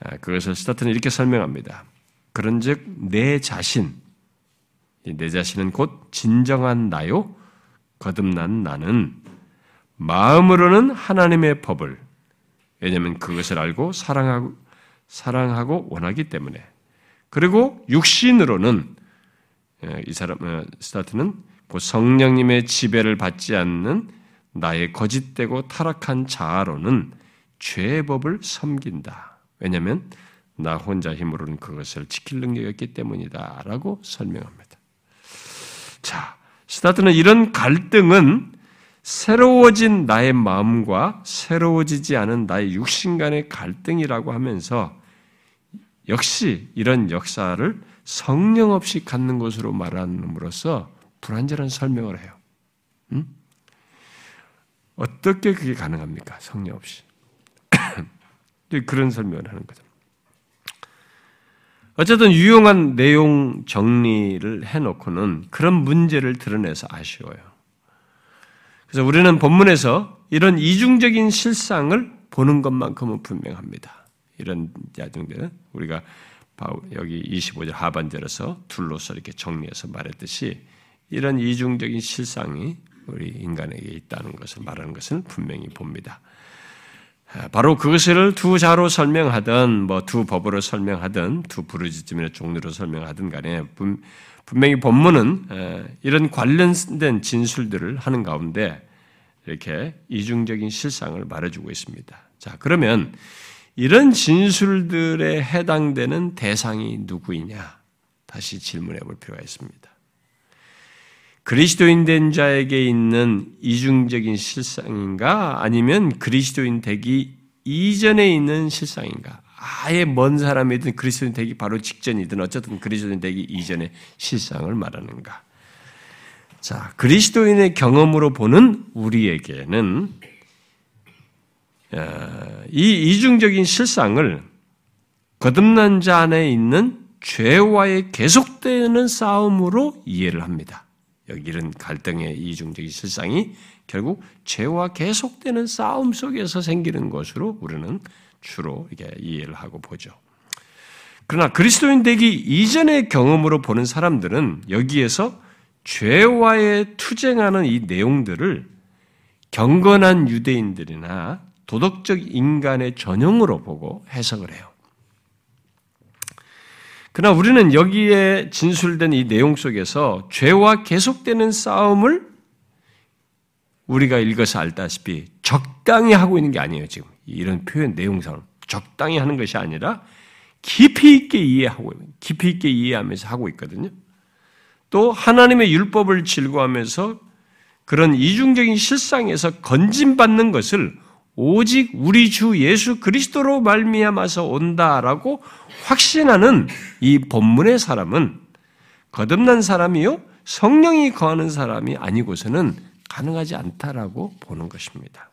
아, 그것을 스타트는 이렇게 설명합니다. 그런즉 내 자신, 내 자신은 곧 진정한 나요, 거듭난 나는 마음으로는 하나님의 법을 왜냐하면 그것을 알고 사랑하고 사랑하고 원하기 때문에 그리고 육신으로는 예, 이 사람 어, 스타트는 그 성령님의 지배를 받지 않는 나의 거짓되고 타락한 자아로는 죄의 법을 섬긴다. 왜냐하면 나 혼자 힘으로는 그것을 지킬 능력이 없기 때문이다라고 설명합니다. 자, 스타트는 이런 갈등은 새로워진 나의 마음과 새로워지지 않은 나의 육신 간의 갈등이라고 하면서 역시 이런 역사를 성령 없이 갖는 것으로 말함으로써 불완전한 설명을 해요. 음? 어떻게 그게 가능합니까? 성령 없이. 그런 설명을 하는 거죠. 어쨌든 유용한 내용 정리를 해놓고는 그런 문제를 드러내서 아쉬워요. 그래서 우리는 본문에서 이런 이중적인 실상을 보는 것만큼은 분명합니다. 이런 야중들은 우리가 여기 25절 하반절에서 둘로서 이렇게 정리해서 말했듯이 이런 이중적인 실상이 우리 인간에게 있다는 것을 말하는 것은 분명히 봅니다. 바로 그것을 두 자로 설명하든 뭐 두 법으로 설명하든 두 부르짖음의 종류로 설명하든 간에 분명히 본문은 이런 관련된 진술들을 하는 가운데 이렇게 이중적인 실상을 말해주고 있습니다. 자 그러면 이런 진술들에 해당되는 대상이 누구이냐 다시 질문해 볼 필요가 있습니다. 그리스도인 된 자에게 있는 이중적인 실상인가 아니면 그리스도인 되기 이전에 있는 실상인가? 아예 먼 사람이든 그리스도인 되기 바로 직전이든 어쨌든 그리스도인 되기 이전의 실상을 말하는가? 자, 그리스도인의 경험으로 보는 우리에게는 어, 이 이중적인 실상을 거듭난 자 안에 있는 죄와의 계속되는 싸움으로 이해를 합니다. 여기 이런 갈등의 이중적인 실상이 결국 죄와 계속되는 싸움 속에서 생기는 것으로 우리는 주로 이게 이해를 하고 보죠. 그러나 그리스도인 되기 이전의 경험으로 보는 사람들은 여기에서 죄와의 투쟁하는 이 내용들을 경건한 유대인들이나 도덕적 인간의 전형으로 보고 해석을 해요. 그러나 우리는 여기에 진술된 이 내용 속에서 죄와 계속되는 싸움을 우리가 읽어서 알다시피 적당히 하고 있는 게 아니에요, 지금. 이런 표현 내용상. 적당히 하는 것이 아니라 깊이 있게 이해하고, 깊이 있게 이해하면서 하고 있거든요. 또 하나님의 율법을 질구하면서 그런 이중적인 실상에서 건진받는 것을 오직 우리 주 예수 그리스도로 말미암아서 온다라고 확신하는 이 본문의 사람은 거듭난 사람이요 성령이 거하는 사람이 아니고서는 가능하지 않다라고 보는 것입니다.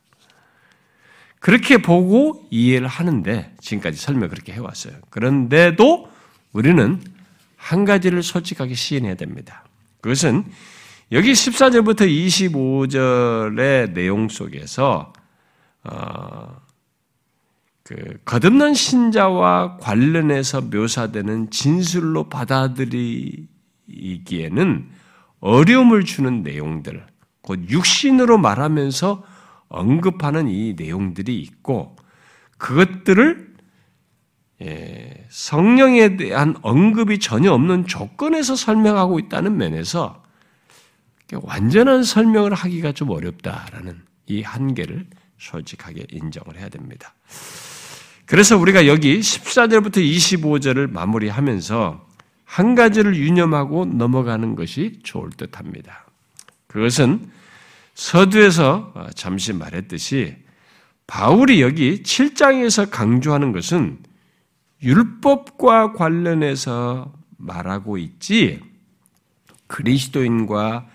그렇게 보고 이해를 하는데 지금까지 설명 그렇게 해왔어요. 그런데도 우리는 한 가지를 솔직하게 시인해야 됩니다. 그것은 여기 14절부터 25절의 내용 속에서 어, 그 거듭난 신자와 관련해서 묘사되는 진술로 받아들이기에는 어려움을 주는 내용들, 곧 육신으로 말하면서 언급하는 이 내용들이 있고 그것들을 예, 성령에 대한 언급이 전혀 없는 조건에서 설명하고 있다는 면에서 완전한 설명을 하기가 좀 어렵다라는 이 한계를 솔직하게 인정을 해야 됩니다. 그래서 우리가 여기 14절부터 25절을 마무리하면서 한 가지를 유념하고 넘어가는 것이 좋을 듯 합니다. 그것은 서두에서 잠시 말했듯이 바울이 여기 7장에서 강조하는 것은 율법과 관련해서 말하고 있지 그리스도인과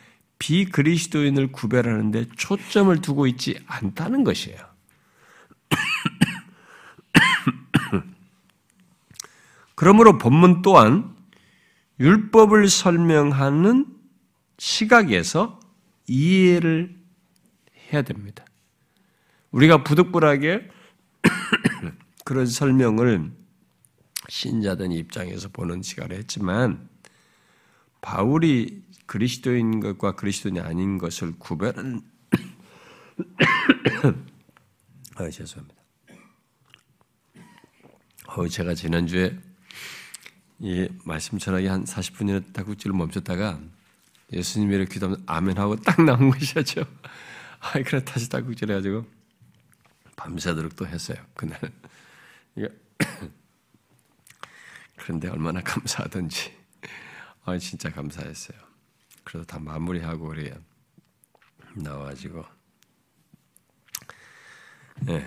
비그리스도인을 구별하는데 초점을 두고 있지 않다는 것이에요. 그러므로 본문 또한 율법을 설명하는 시각에서 이해를 해야 됩니다. 우리가 부득불하게 그런 설명을 신자된 입장에서 보는 시간을 했지만 바울이 그리스도인 것과 그리스도인이 아닌 것을 구별하는 아, 죄송합니다. 어, 제가 지난주에 이 말씀 전하기 한 40분이나 다국지를 멈췄다가 예수님의 귀담 아멘 하고 딱 나온 것이죠. 아, 그래 다시 다국질 해가지고 밤새도록 또 했어요. 그날. 그런데 얼마나 감사하던지. 아, 진짜 감사했어요. 그래서 다 마무리하고 우리 나와가지고. 네.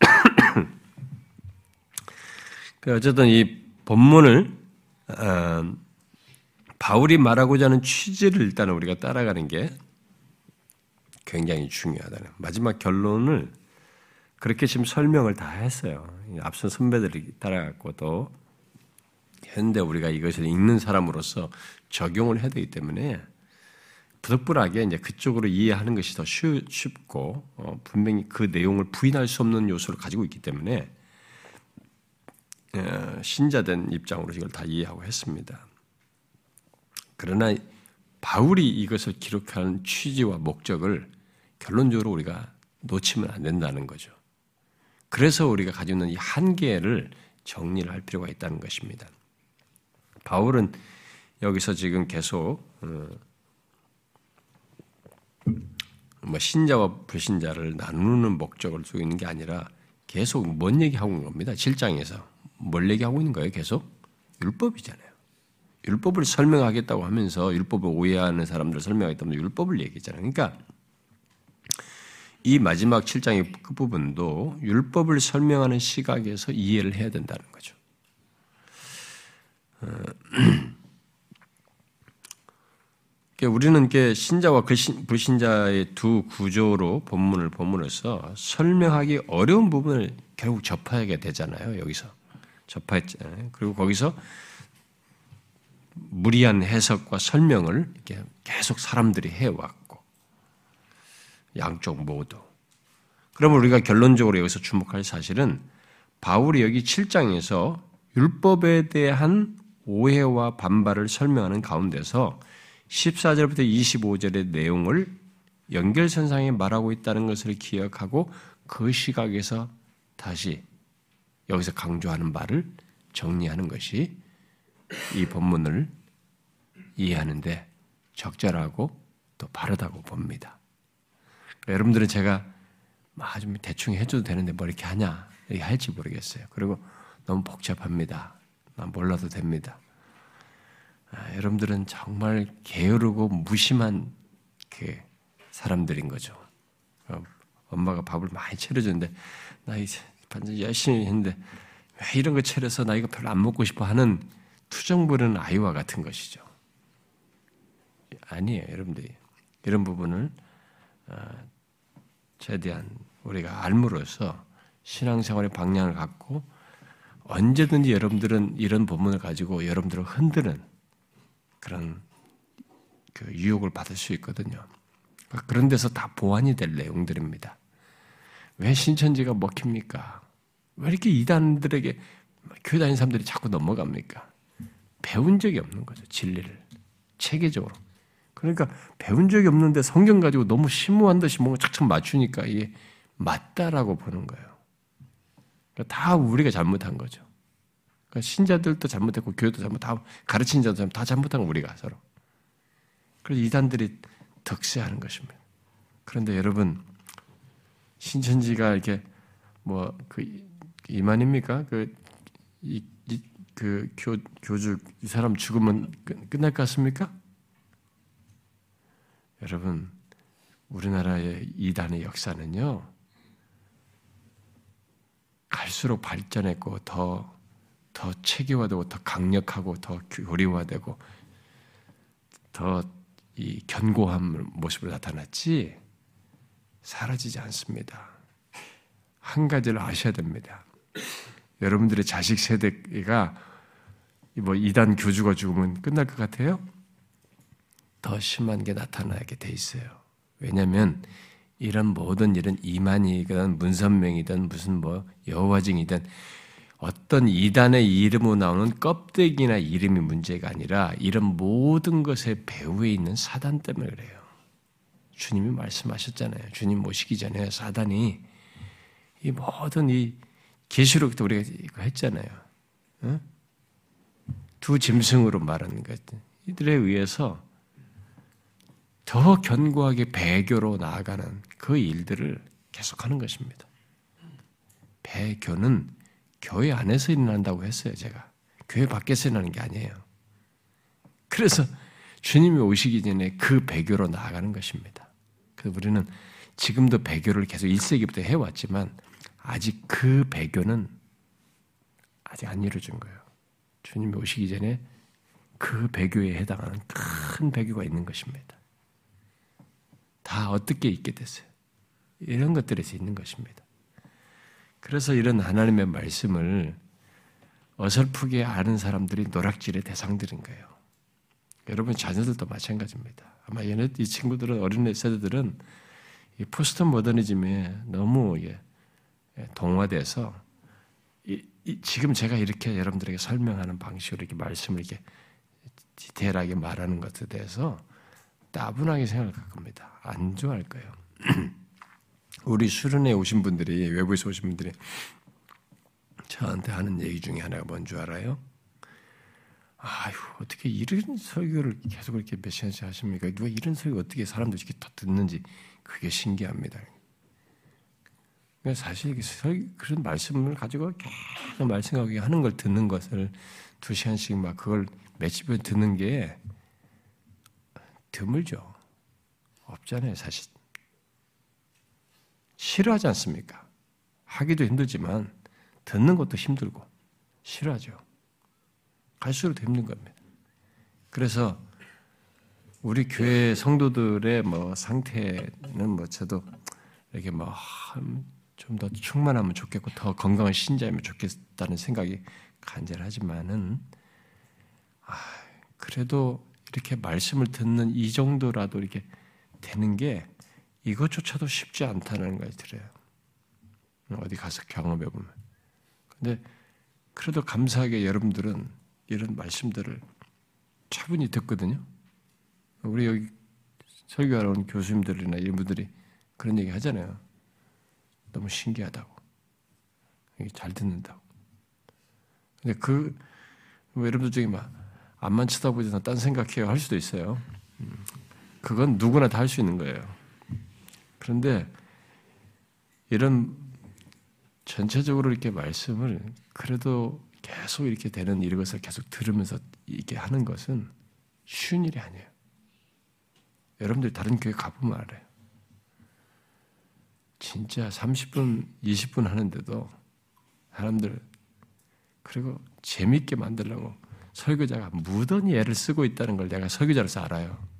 어쨌든 이 본문을 어, 바울이 말하고자 하는 취지를 일단 우리가 따라가는 게 굉장히 중요하다는 마지막 결론을 그렇게 지금 설명을 다 했어요. 앞선 선배들이 따라갔고 또 현대 우리가 이것을 읽는 사람으로서 적용을 해야 되기 때문에 부득불하게 이제 그쪽으로 이해하는 것이 더 쉽고 어, 분명히 그 내용을 부인할 수 없는 요소를 가지고 있기 때문에 어, 신자된 입장으로 이걸 다 이해하고 했습니다. 그러나 바울이 이것을 기록하는 취지와 목적을 결론적으로 우리가 놓치면 안 된다는 거죠. 그래서 우리가 가지고 있는 이 한계를 정리를 할 필요가 있다는 것입니다. 바울은 여기서 지금 계속 어, 뭐 신자와 불신자를 나누는 목적을 두고 있는 게 아니라 계속 뭔 얘기하고 있는 겁니다. 7장에서. 뭘 얘기하고 있는 거예요, 계속? 율법이잖아요. 율법을 설명하겠다고 하면서 율법을 오해하는 사람들 설명하겠다면 율법을 얘기했잖아요. 그러니까 이 마지막 7장의 끝부분도 율법을 설명하는 시각에서 이해를 해야 된다는 거죠. 어, 우리는 신자와 불신자의 두 구조로 본문을 본문에서 설명하기 어려운 부분을 결국 접하게 되잖아요. 여기서 접했잖아요. 그리고 거기서 무리한 해석과 설명을 계속 사람들이 해왔고 양쪽 모두. 그러면 우리가 결론적으로 여기서 주목할 사실은 바울이 여기 7장에서 율법에 대한 오해와 반발을 설명하는 가운데서 14절부터 25절의 내용을 연결선상에 말하고 있다는 것을 기억하고 그 시각에서 다시 여기서 강조하는 바를 정리하는 것이 이 본문을 이해하는데 적절하고 또 바르다고 봅니다. 여러분들은 제가 아주 대충 해줘도 되는데 뭐 이렇게 하냐 이렇게 할지 모르겠어요. 그리고 너무 복잡합니다. 난 몰라도 됩니다. 아, 여러분들은 정말 게으르고 무심한 그 사람들인 거죠. 어, 엄마가 밥을 많이 차려주는데 나 이제 반전 열심히 했는데 왜 이런 거 차려서 나 이거 별로 안 먹고 싶어 하는 투정 부르는 아이와 같은 것이죠. 아니에요, 여러분들이. 이런 부분을 어, 최대한 우리가 알므로써 신앙생활의 방향을 갖고 언제든지 여러분들은 이런 본문을 가지고 여러분들을 흔드는 그런 그 유혹을 받을 수 있거든요. 그런 데서 다 보완이 될 내용들입니다. 왜 신천지가 먹힙니까? 왜 이렇게 이단들에게 교회 다니는 사람들이 자꾸 넘어갑니까? 배운 적이 없는 거죠. 진리를. 체계적으로. 그러니까 배운 적이 없는데 성경 가지고 너무 심오한 듯이 뭔가 착착 맞추니까 이게 맞다라고 보는 거예요. 그러니까 다 우리가 잘못한 거죠. 그러니까 신자들도 잘못했고 교회도 잘못, 다 가르친 자도 다 잘못한 거 우리가 서로. 그래서 이단들이 득세하는 것입니다. 그런데 여러분 신천지가 이렇게 뭐 그 이만입니까? 그 이, 이, 그 교, 교주 이 사람 죽으면 끝날 것 같습니까? 여러분 우리나라의 이단의 역사는요 갈수록 발전했고 더 더 체계화되고 더 강력하고 더 교리화되고 더 이 견고한 모습으로 나타났지 사라지지 않습니다. 한 가지를 아셔야 됩니다. 여러분들의 자식 세대가 뭐 이단 교주가 죽으면 끝날 것 같아요? 더 심한 게 나타나게 돼 있어요. 왜냐하면 이런 모든 일은 이만이든 문선명이든 무슨 뭐 여호와증이든 어떤 이단의 이름으로 나오는 껍데기나 이름이 문제가 아니라 이런 모든 것의 배후에 있는 사단 때문에 그래요. 주님이 말씀하셨잖아요. 주님 모시기 전에 사단이 이 모든 이 계시록 때 우리가 이거 했잖아요. 응? 두 짐승으로 말하는 것. 이들에 의해서 더 견고하게 배교로 나아가는 그 일들을 계속하는 것입니다. 배교는 교회 안에서 일어난다고 했어요, 제가. 교회 밖에서 일어나는 게 아니에요. 그래서 주님이 오시기 전에 그 배교로 나아가는 것입니다. 그래서 우리는 지금도 배교를 계속 1세기부터 해왔지만 아직 그 배교는 아직 안 이루어진 거예요. 주님이 오시기 전에 그 배교에 해당하는 큰 배교가 있는 것입니다. 다 어떻게 있게 됐어요? 이런 것들에서 있는 것입니다. 그래서 이런 하나님의 말씀을 어설프게 아는 사람들이 노락질의 대상들인 거예요. 여러분 자녀들도 마찬가지입니다. 아마 얘네 이 친구들은 어린 세대들은 이 포스트 모더니즘에 너무 동화돼서 이, 이, 지금 제가 이렇게 여러분들에게 설명하는 방식으로 이렇게 말씀을 이렇게 디테일하게 말하는 것에 대해서 따분하게 생각할 겁니다. 안 좋아할 거예요. 우리 수련회 오신 분들이 외부에서 오신 분들이 저한테 하는 얘기 중에 하나가 뭔 줄 알아요? 아유 어떻게 이런 설교를 계속 이렇게 몇 시간씩 하십니까? 누가 이런 설교 어떻게 사람들이 이렇게 다 듣는지 그게 신기합니다. 사실 그런 말씀을 가지고 계속 말씀하게 하는 걸 듣는 것을 두 시간씩 막 그걸 몇십 번 듣는 게 드물죠. 없잖아요, 사실. 싫어하지 않습니까? 하기도 힘들지만 듣는 것도 힘들고 싫어하죠. 갈수록 더 힘든 겁니다. 그래서 우리 교회 성도들의 뭐 상태는 뭐 저도 이렇게 뭐 좀 더 충만하면 좋겠고 더 건강한 신자이면 좋겠다는 생각이 간절하지만은 아, 그래도 이렇게 말씀을 듣는 이 정도라도 이렇게 되는 게 이것조차도 쉽지 않다는 걸 들어요. 어디 가서 경험해 보면. 근데 그래도 감사하게 여러분들은 이런 말씀들을 차분히 듣거든요. 우리 여기 설교하러 온 교수님들이나 이런 분들이 그런 얘기 하잖아요. 너무 신기하다고. 잘 듣는다고. 근데 그, 뭐 여러분들 중에 막, 앞만 쳐다보지 딴 생각해요 할 수도 있어요. 음. 그건 누구나 다 할 수 있는 거예요. 그런데 이런 전체적으로 이렇게 말씀을 그래도 계속 이렇게 되는 이것을 계속 들으면서 이렇게 하는 것은 쉬운 일이 아니에요. 여러분들 다른 교회 가보면 알아요. 진짜 30분, 20분 하는데도 사람들 그리고 재밌게 만들려고 설교자가 무던히 애를 쓰고 있다는 걸 내가 설교자로서 알아요.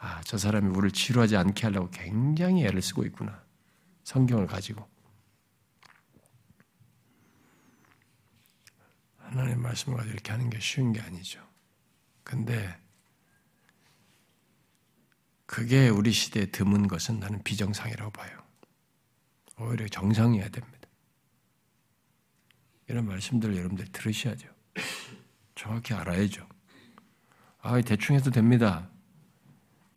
아, 저 사람이 우리를 지루하지 않게 하려고 굉장히 애를 쓰고 있구나. 성경을 가지고. 하나님의 말씀을 가지고 이렇게 하는 게 쉬운 게 아니죠. 근데 그게 우리 시대에 드문 것은 나는 비정상이라고 봐요. 오히려 정상이어야 됩니다. 이런 말씀들을 여러분들 들으셔야죠. 정확히 알아야죠. 아, 대충 해도 됩니다.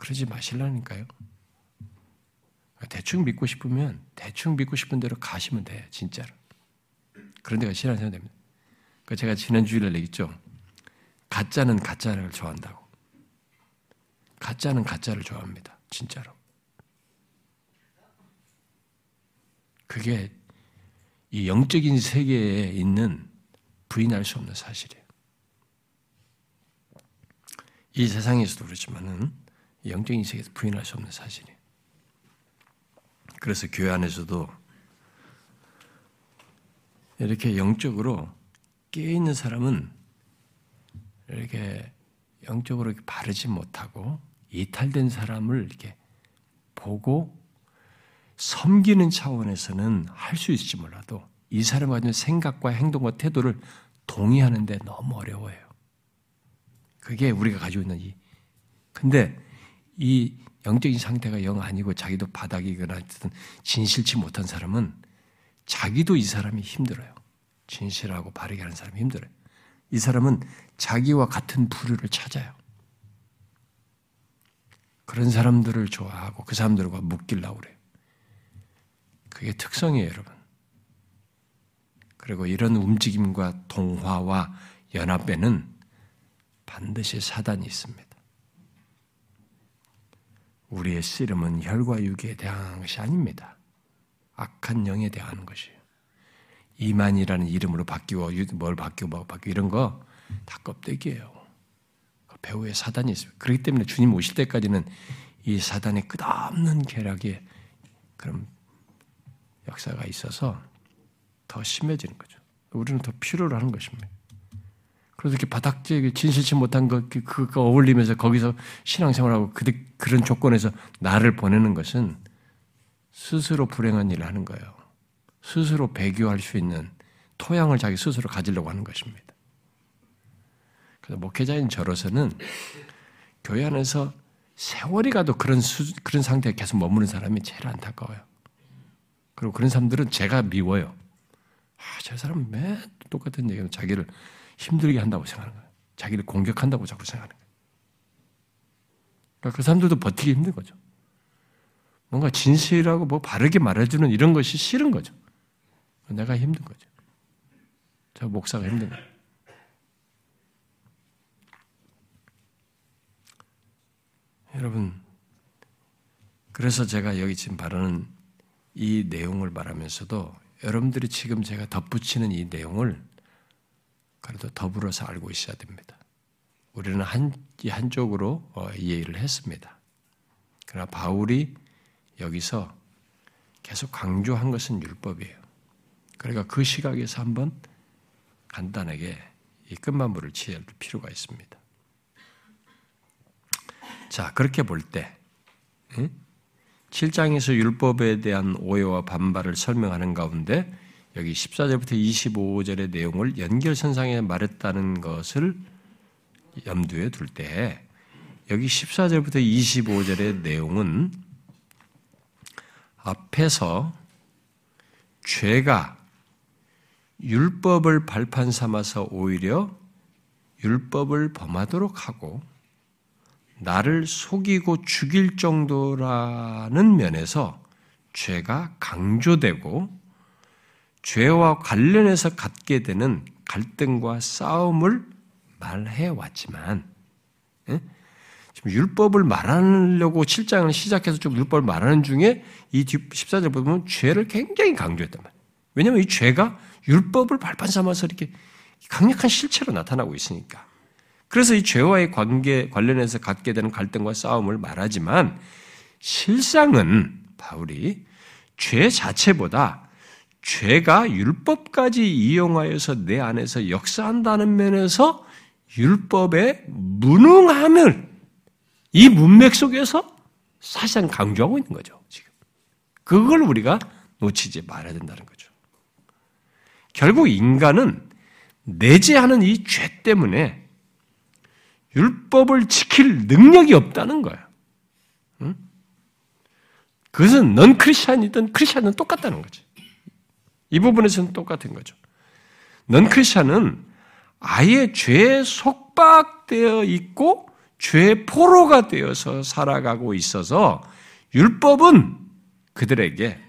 그러지 마실라니까요. 대충 믿고 싶으면 대충 믿고 싶은 대로 가시면 돼요, 진짜로. 그런 데가 싫어하셔도 됩니다. 그 제가 지난 주일에 얘기했죠. 가짜는 가짜를 좋아한다고. 가짜는 가짜를 좋아합니다. 진짜로. 그게 이 영적인 세계에 있는 부인할 수 없는 사실이에요. 이 세상에서도 그렇지만은 영적인 세계에서 부인할 수 없는 사실이에요. 그래서 교회 안에서도 이렇게 영적으로 깨있는 사람은 이렇게 영적으로 바르지 못하고 이탈된 사람을 이렇게 보고 섬기는 차원에서는 할 수 있을지 몰라도 이 사람이 가진 생각과 행동과 태도를 동의하는데 너무 어려워요. 그게 우리가 가지고 있는 이. 근데 이 영적인 상태가 영 아니고 자기도 바닥이거나 하여튼 진실치 못한 사람은 자기도 이 사람이 힘들어요. 진실하고 바르게 하는 사람이 힘들어요. 이 사람은 자기와 같은 부류를 찾아요. 그런 사람들을 좋아하고 그 사람들과 묶이려고 그래요. 그게 특성이에요, 여러분. 그리고 이런 움직임과 동화와 연합에는 반드시 사단이 있습니다. 우리의 씨름은 혈과 육에 대한 것이 아닙니다. 악한 영에 대한 것이에요. 이만이라는 이름으로 바뀌고 뭘 바뀌고 뭐 바뀌고 이런 거 다 껍데기예요. 그 배후에 사단이 있어요. 그렇기 때문에 주님 오실 때까지는 이 사단의 끝없는 계략에 그런 역사가 있어서 더 심해지는 거죠. 우리는 더 필요로 하는 것입니다. 그래서 이렇게 바닥지에 진실치 못한 것, 그, 그거 어울리면서 거기서 신앙생활하고 그, 그런 조건에서 나를 보내는 것은 스스로 불행한 일을 하는 거예요. 스스로 배교할 수 있는 토양을 자기 스스로 가지려고 하는 것입니다. 그래서 목회자인 저로서는 교회 안에서 세월이 가도 그런 수, 그런 상태에 계속 머무는 사람이 제일 안타까워요. 그리고 그런 사람들은 제가 미워요. 아, 저 사람 은 매 똑같은 얘기는 자기를 힘들게 한다고 생각하는 거예요. 자기를 공격한다고 자꾸 생각하는 거예요. 그러니까 그 사람들도 버티기 힘든 거죠. 뭔가 진실하고 뭐 바르게 말해주는 이런 것이 싫은 거죠. 내가 힘든 거죠. 저 목사가 힘든 거예요. 여러분, 그래서 제가 여기 지금 바라는 이 내용을 말하면서도 여러분들이 지금 제가 덧붙이는 이 내용을 그래도 더불어서 알고 있어야 됩니다. 우리는 한, 한쪽으로 어, 이해를 했습니다. 그러나 바울이 여기서 계속 강조한 것은 율법이에요. 그러니까 그 시각에서 한번 간단하게 이 끝마무리를 지을 필요가 있습니다. 자, 그렇게 볼 때, 7장에서 율법에 대한 오해와 반발을 설명하는 가운데 여기 14절부터 25절의 내용을 연결선상에 말했다는 것을 염두에 둘 때 여기 14절부터 25절의 내용은 앞에서 죄가 율법을 발판 삼아서 오히려 율법을 범하도록 하고 나를 속이고 죽일 정도라는 면에서 죄가 강조되고 죄와 관련해서 갖게 되는 갈등과 싸움을 말해 왔지만, 예? 지금 율법을 말하려고 7장을 시작해서 좀 율법을 말하는 중에 이 14절 보면 죄를 굉장히 강조했단 말이에요. 왜냐하면 이 죄가 율법을 발판 삼아서 이렇게 강력한 실체로 나타나고 있으니까. 그래서 이 죄와의 관계 관련해서 갖게 되는 갈등과 싸움을 말하지만 실상은 바울이 죄 자체보다 죄가 율법까지 이용하여서 내 안에서 역사한다는 면에서 율법의 무능함을 이 문맥 속에서 사실상 강조하고 있는 거죠, 지금. 그걸 우리가 놓치지 말아야 된다는 거죠. 결국 인간은 내재하는 이 죄 때문에 율법을 지킬 능력이 없다는 거예요. 응? 그것은 넌 크리스찬이든 크리스찬은 똑같다는 거지. 이 부분에서는 똑같은 거죠. 넌 크리스찬은 아예 죄에 속박되어 있고 죄의 포로가 되어서 살아가고 있어서 율법은 그들에게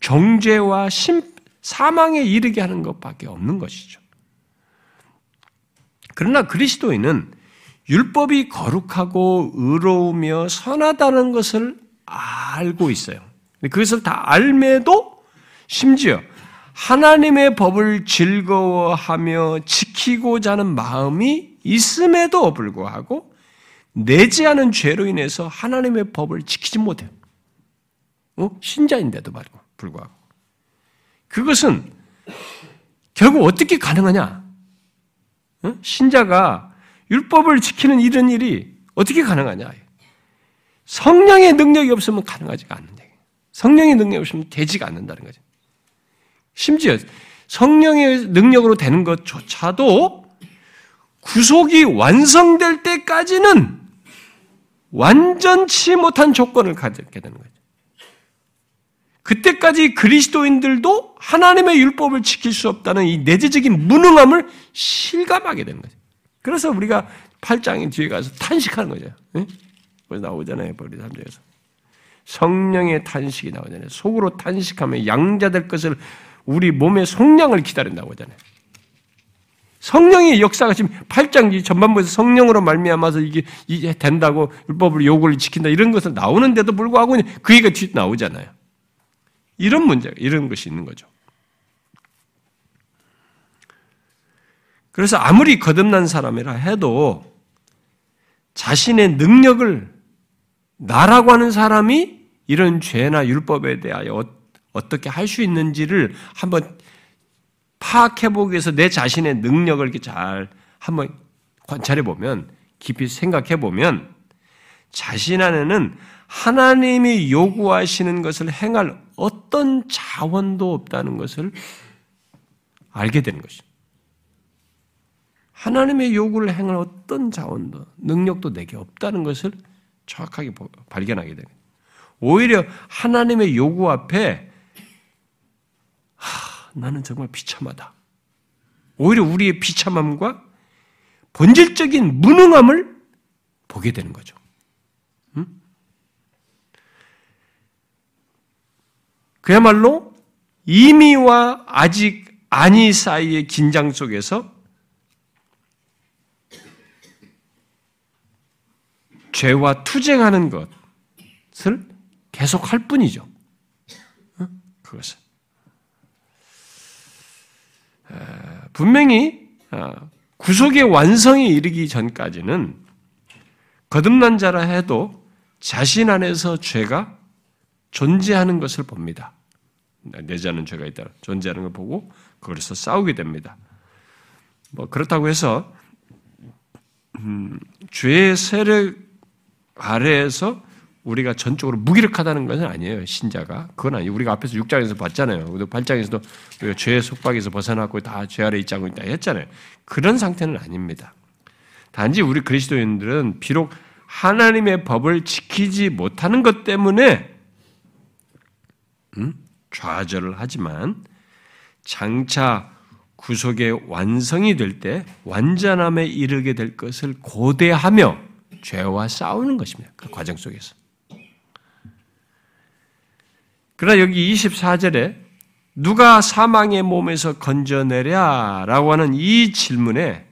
정죄와 심, 사망에 이르게 하는 것밖에 없는 것이죠. 그러나 그리스도인은 율법이 거룩하고 의로우며 선하다는 것을 알고 있어요. 그것을 다 알매도 심지어 하나님의 법을 즐거워하며 지키고자 하는 마음이 있음에도 불구하고 내지 않은 죄로 인해서 하나님의 법을 지키지 못해요. 어? 신자인데도 불구하고. 그것은 결국 어떻게 가능하냐? 어? 신자가 율법을 지키는 이런 일이 어떻게 가능하냐? 성령의 능력이 없으면 가능하지가 않는다. 성령의 능력이 없으면 되지가 않는다는 거죠. 심지어 성령의 능력으로 되는 것조차도 구속이 완성될 때까지는 완전치 못한 조건을 가졌게 되는 거죠. 그때까지 그리스도인들도 하나님의 율법을 지킬 수 없다는 이 내재적인 무능함을 실감하게 되는 거죠. 그래서 우리가 8장의 뒤에 가서 탄식하는 거죠. 네? 나오잖아요. 버리 3장에서. 성령의 탄식이 나오잖아요. 속으로 탄식하며 양자될 것을 우리 몸의 속량을 기다린다고 하잖아요. 성령의 역사가 지금 8장 전반부에서 성령으로 말미암아서 이게, 이게 된다고 율법을 요구를 지킨다 이런 것을 나오는데도 불구하고 그 얘기가 뒤 나오잖아요. 이런 문제가 이런 것이 있는 거죠. 그래서 아무리 거듭난 사람이라 해도 자신의 능력을 나라고 하는 사람이 이런 죄나 율법에 대하여 어떻게 할 수 있는지를 한번 파악해 보기 위해서 내 자신의 능력을 이렇게 잘 한번 관찰해 보면 깊이 생각해 보면 자신 안에는 하나님이 요구하시는 것을 행할 어떤 자원도 없다는 것을 알게 되는 것이죠. 하나님의 요구를 행할 어떤 자원도, 능력도 내게 없다는 것을 정확하게 발견하게 됩니다. 오히려 하나님의 요구 앞에 하, 나는 정말 비참하다. 오히려 우리의 비참함과 본질적인 무능함을 보게 되는 거죠. 응? 그야말로 이미와 아직 아니 사이의 긴장 속에서 죄와 투쟁하는 것을 계속 할 뿐이죠. 그것은. 분명히 어, 구속의 완성에 이르기 전까지는 거듭난 자라 해도 자신 안에서 죄가 존재하는 것을 봅니다. 내지 않은 죄가 있다. 존재하는 걸 보고 그래서 싸우게 됩니다. 뭐 그렇다고 해서 음, 죄의 세력 아래에서 우리가 전적으로 무기력하다는 것은 아니에요. 신자가. 그건 아니에요. 우리가 앞에서 6장에서 봤잖아요. 8장에서도 우리가 죄의 속박에서 벗어났고 다 죄 아래 있지 않고 있다 했잖아요. 그런 상태는 아닙니다. 단지 우리 그리스도인들은 비록 하나님의 법을 지키지 못하는 것 때문에 음? 좌절을 하지만 장차 구속의 완성이 될 때 완전함에 이르게 될 것을 고대하며 죄와 싸우는 것입니다. 그 과정 속에서. 그러나 여기 24절에 누가 사망의 몸에서 건져내랴 라고 하는 이 질문에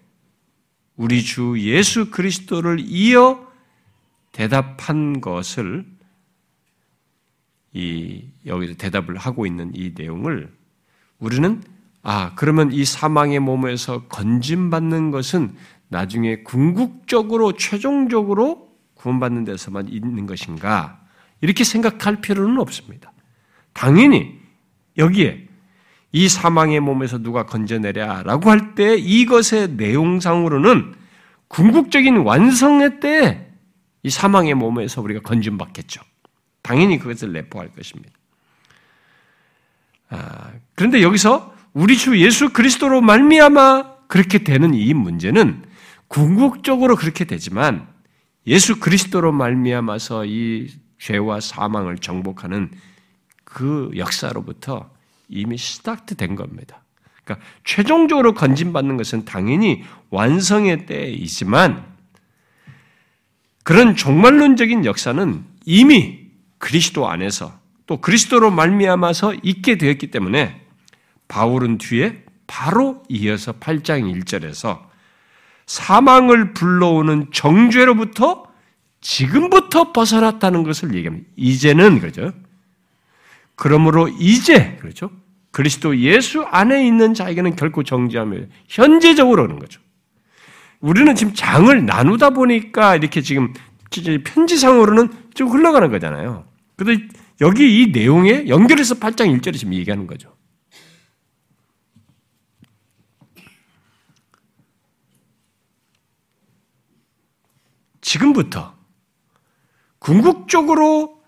우리 주 예수 그리스도를 이어 대답한 것을 이 여기서 대답을 하고 있는 이 내용을 우리는 아 그러면 이 사망의 몸에서 건짐받는 것은 나중에 궁극적으로 최종적으로 구원받는 데서만 있는 것인가 이렇게 생각할 필요는 없습니다. 당연히 여기에 이 사망의 몸에서 누가 건져내랴라고 할 때 이것의 내용상으로는 궁극적인 완성의 때이 사망의 몸에서 우리가 건짐받겠죠. 당연히 그것을 내포할 것입니다. 아, 그런데 여기서 우리 주 예수 그리스도로 말미암아 그렇게 되는 이 문제는 궁극적으로 그렇게 되지만 예수 그리스도로 말미암아서 이 죄와 사망을 정복하는 그 역사로부터 이미 스타트 된 겁니다. 그러니까 최종적으로 건진받는 것은 당연히 완성의 때이지만 그런 종말론적인 역사는 이미 그리스도 안에서 또 그리스도로 말미암아서 있게 되었기 때문에 바울은 뒤에 바로 이어서 8장 1절에서 사망을 불러오는 정죄로부터 지금부터 벗어났다는 것을 얘기합니다. 이제는 그렇죠. 그러므로 이제 그렇죠. 그리스도 예수 안에 있는 자에게는 결코 정지하며 현재적으로 오는 거죠. 우리는 지금 장을 나누다 보니까 이렇게 지금 편지상으로는 좀 흘러가는 거잖아요. 그런데 여기 이 내용에 연결해서 8장 1절에 지금 얘기하는 거죠. 지금부터 궁극적으로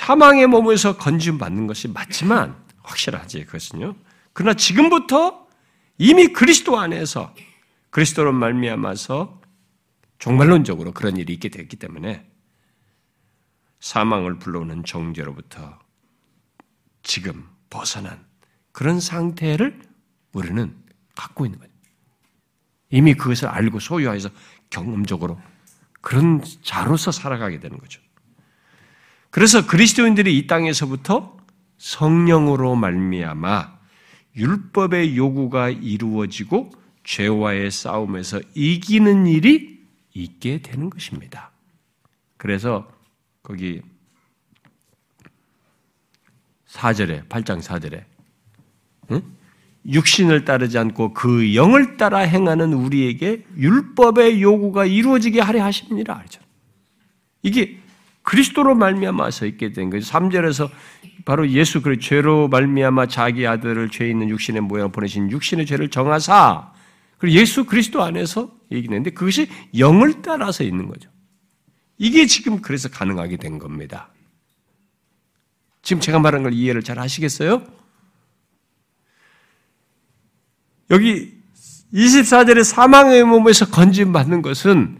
사망의 몸에서 건짐 받는 것이 맞지만 확실하지 그것은요. 그러나 지금부터 이미 그리스도 안에서 그리스도로 말미암아서 종말론적으로 그런 일이 있게 됐기 때문에 사망을 불러오는 정죄로부터 지금 벗어난 그런 상태를 우리는 갖고 있는 거예요. 이미 그것을 알고 소유해서 경험적으로 그런 자로서 살아가게 되는 거죠. 그래서 그리스도인들이 이 땅에서부터 성령으로 말미암아 율법의 요구가 이루어지고 죄와의 싸움에서 이기는 일이 있게 되는 것입니다. 그래서 거기 4절에 8장 4절에 응? 육신을 따르지 않고 그 영을 따라 행하는 우리에게 율법의 요구가 이루어지게 하려 하십니다. 알죠? 이게 그리스도로 말미암아서 있게 된 거죠. 3절에서 바로 예수 그 죄로 말미암아 자기 아들을 죄 있는 육신의 모양 보내신 육신의 죄를 정하사 그리고 예수 그리스도 안에서 얘기했는데 그것이 영을 따라서 있는 거죠. 이게 지금 그래서 가능하게 된 겁니다. 지금 제가 말한 걸 이해를 잘 하시겠어요? 여기 24절에 사망의 몸에서 건짐받는 것은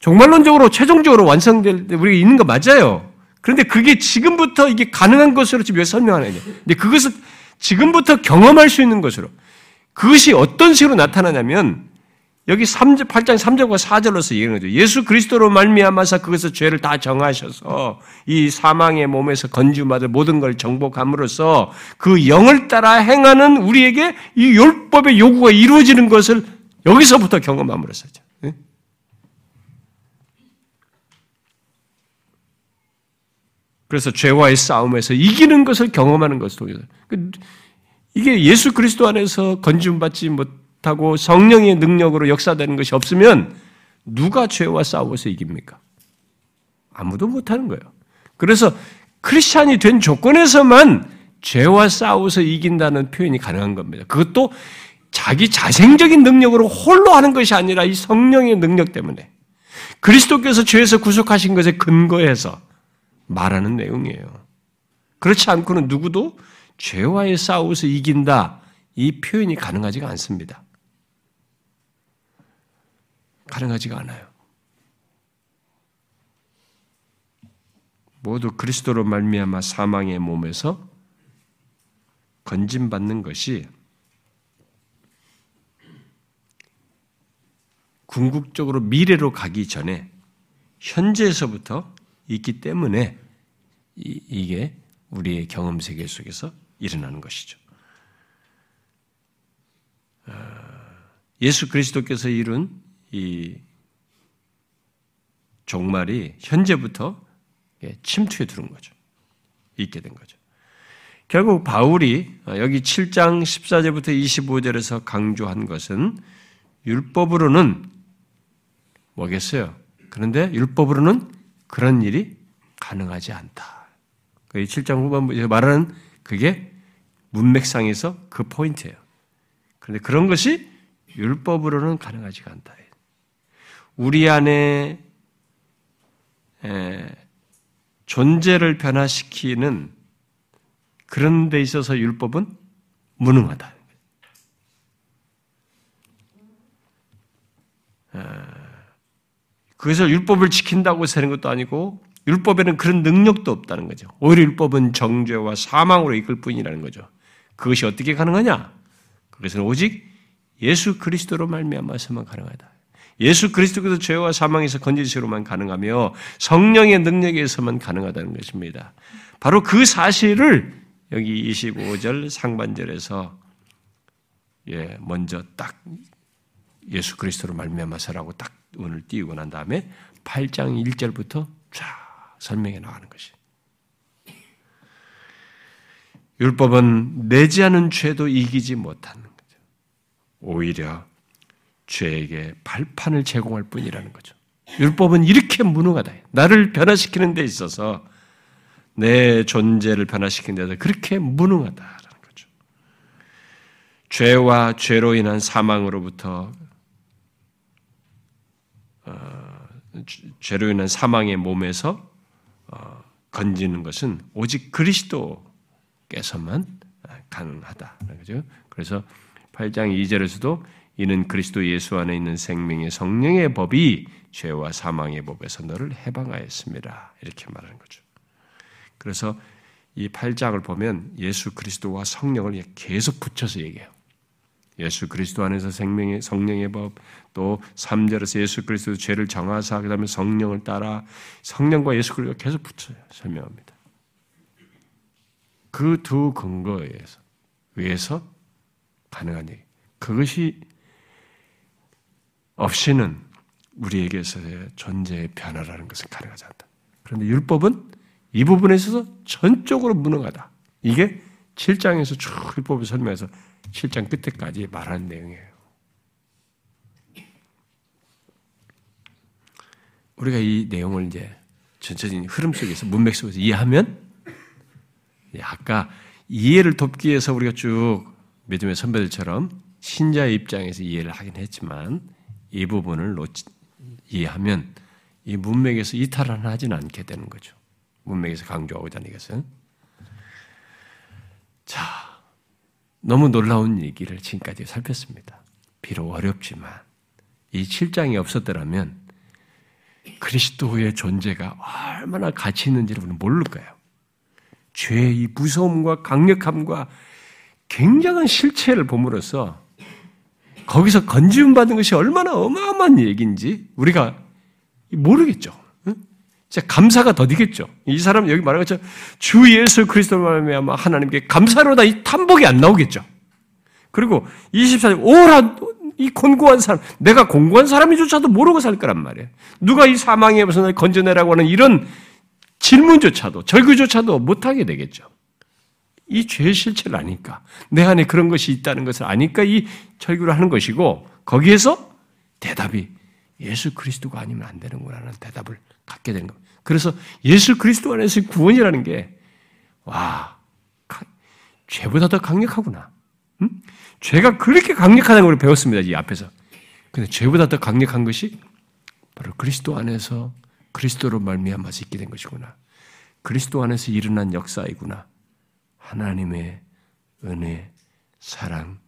종말론적으로 최종적으로 완성될 때 우리가 있는 거 맞아요. 그런데 그게 지금부터 이게 가능한 것으로 지금 왜 설명하는 거냐. 근데 그것을 지금부터 경험할 수 있는 것으로 그것이 어떤 식으로 나타나냐면 여기 3절, 8장 3절과 4절로서 얘기하는 거죠. 예수 그리스도로 말미암아서 그것을 죄를 다 정하셔서 이 사망의 몸에서 건주받을 모든 걸 정복함으로써 그 영을 따라 행하는 우리에게 이 율법의 요구가 이루어지는 것을 여기서부터 경험함으로써죠. 그래서 죄와의 싸움에서 이기는 것을 경험하는 것을 통해서 그 이게 예수 그리스도 안에서 건짐받지 못하고 성령의 능력으로 역사되는 것이 없으면 누가 죄와 싸워서 이깁니까? 아무도 못하는 거예요. 그래서 크리스찬이 된 조건에서만 죄와 싸워서 이긴다는 표현이 가능한 겁니다. 그것도 자기 자생적인 능력으로 홀로 하는 것이 아니라 이 성령의 능력 때문에 그리스도께서 죄에서 구속하신 것에 근거해서 말하는 내용이에요. 그렇지 않고는 누구도 죄와의 싸워서 이긴다. 이 표현이 가능하지가 않습니다. 가능하지가 않아요. 모두 그리스도로 말미암아 사망의 몸에서 건진받는 것이 궁극적으로 미래로 가기 전에 현재에서부터 있기 때문에 이, 게 우리의 경험 세계 속에서 일어나는 것이죠. 어, 예수 그리스도께서 이룬 이 종말이 현재부터 침투에 들은 거죠. 있게 된 거죠. 결국 바울이 여기 7장 14절부터 25절에서 강조한 것은 율법으로는 뭐겠어요? 그런데 율법으로는 그런 일이 가능하지 않다. 7장 그 후반부에 말하는 그게 문맥상에서 그 포인트예요. 그런데 그런 것이 율법으로는 가능하지가 않다. 우리 안에 존재를 변화시키는 그런 데 있어서 율법은 무능하다. 그래서 율법을 지킨다고 되는 것도 아니고 율법에는 그런 능력도 없다는 거죠. 오히려 율법은 정죄와 사망으로 이끌 뿐이라는 거죠. 그것이 어떻게 가능하냐? 그것은 오직 예수 그리스도로 말미암아서만 가능하다. 예수 그리스도께서 죄와 사망에서 건지시로만 가능하며 성령의 능력에서만 가능하다는 것입니다. 바로 그 사실을 여기 25절 상반절에서 예, 먼저 딱 예수 그리스도로 말미암아서라고 딱 운을 띄우고 난 다음에 8장 1절부터 쫙 설명해 나가는 것이. 율법은 내지 않은 죄도 이기지 못하는 거죠. 오히려 죄에게 발판을 제공할 뿐이라는 거죠. 율법은 이렇게 무능하다. 나를 변화시키는 데 있어서 내 존재를 변화시키는 데서 그렇게 무능하다라는 거죠. 죄와 죄로 인한 사망으로부터 어, 죄로 인한 사망의 몸에서 어, 건지는 것은 오직 그리스도께서만 가능하다는 거죠. 그래서 8장 2절에서도 이는 그리스도 예수 안에 있는 생명의 성령의 법이 죄와 사망의 법에서 너를 해방하였습니다. 이렇게 말하는 거죠. 그래서 이 8장을 보면 예수 그리스도와 성령을 계속 붙여서 얘기해요. 예수 그리스도 안에서 생명의 성령의 법, 또 3절에서 예수 그리스도 죄를 정하사 그다음에 성령을 따라 성령과 예수 그리스도가 계속 붙여요. 설명합니다. 그 두 근거에 의해서 위해서 가능한 얘기. 그것이 없이는 우리에게서의 존재의 변화라는 것은 가능하지 않다. 그런데 율법은 이 부분에 있어서 전적으로 무능하다. 이게 7장에서 쭉 율법을 설명해서 7장 끝에까지 말하는 내용이에요. 우리가 이 내용을 이제 전체적인 흐름 속에서 문맥 속에서 이해하면 아까 이해를 돕기 위해서 우리가 쭉 믿음의 선배들처럼 신자의 입장에서 이해를 하긴 했지만 이 부분을 놓치, 이해하면 이 문맥에서 이탈을 하지는 않게 되는 거죠. 문맥에서 강조하고자 하는 것은. 자, 너무 놀라운 얘기를 지금까지 살폈습니다. 비록 어렵지만 이 7장이 없었더라면 그리스도의 존재가 얼마나 가치 있는지를 우리는 모를 거예요. 죄의 무서움과 강력함과 굉장한 실체를 봄으로써 거기서 건지움 받은 것이 얼마나 어마어마한 얘기인지 우리가 모르겠죠. 진짜 감사가 더디겠죠. 이 사람 여기 말한 것처럼 주 예수 그리스도 말미암아 하나님께 감사로다 이 탐복이 안 나오겠죠. 그리고 24절 오라 이 곤고한 사람 내가 공고한 사람이조차도 모르고 살 거란 말이에요. 누가 이 사망에 벗어날 건져내라고 하는 이런 질문조차도 절규조차도 못하게 되겠죠. 이 죄의 실체를 아니까 내 안에 그런 것이 있다는 것을 아니까 이 절규를 하는 것이고 거기에서 대답이 예수 그리스도가 아니면 안 되는구나라는 대답을 갖게 되는 겁니다. 그래서 예수 그리스도 안에서의 구원이라는 게, 와, 죄보다 더 강력하구나. 응? 죄가 그렇게 강력하다는 걸 배웠습니다. 이 앞에서. 근데 죄보다 더 강력한 것이 바로 그리스도 안에서 그리스도로 말미암아서 있게 된 것이구나. 그리스도 안에서 일어난 역사이구나. 하나님의 은혜, 사랑,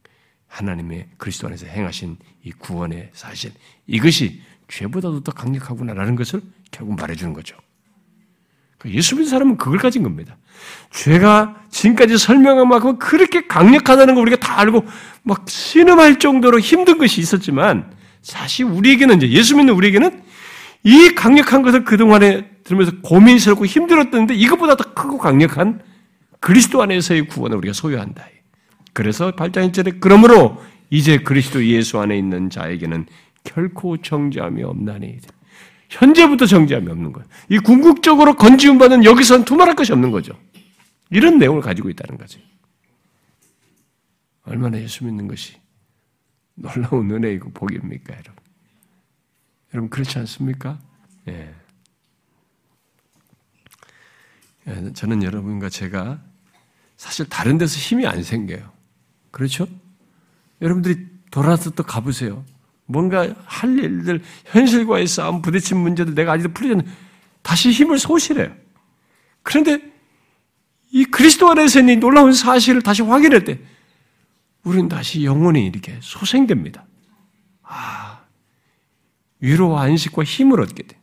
하나님의 그리스도 안에서 행하신 이 구원의 사실, 이것이 죄보다도 더 강력하구나라는 것을 결국 말해주는 거죠. 그 예수 믿는 사람은 그걸 가진 겁니다. 죄가 지금까지 설명한 만큼 그렇게 강력하다는 걸 우리가 다 알고 막 신음할 정도로 힘든 것이 있었지만 사실 우리에게는 이제 예수 믿는 우리에게는 이 강력한 것을 그동안에 들으면서 고민스럽고 힘들었던데 이것보다 더 크고 강력한 그리스도 안에서의 구원을 우리가 소유한다. 그래서 8장 1절에 그러므로 이제 그리스도 예수 안에 있는 자에게는 결코 정죄함이 없나니. 현재부터 정죄함이 없는 거예요. 이 궁극적으로 건지움 받은 여기서는 두말할 것이 없는 거죠. 이런 내용을 가지고 있다는 거죠. 얼마나 예수 믿는 것이 놀라운 은혜이고 복입니까, 여러분? 여러분 그렇지 않습니까? 예. 예 저는 여러분과 제가 사실 다른 데서 힘이 안 생겨요. 그렇죠? 여러분들이 돌아서 또 가보세요. 뭔가 할 일들, 현실과의 싸움, 부딪힌 문제들 내가 아직도 풀리지 않는, 다시 힘을 소실해요. 그런데 이 그리스도 안에서 있는 놀라운 사실을 다시 확인할 때, 우리는 다시 영혼이 이렇게 소생됩니다. 아, 위로와 안식과 힘을 얻게 돼.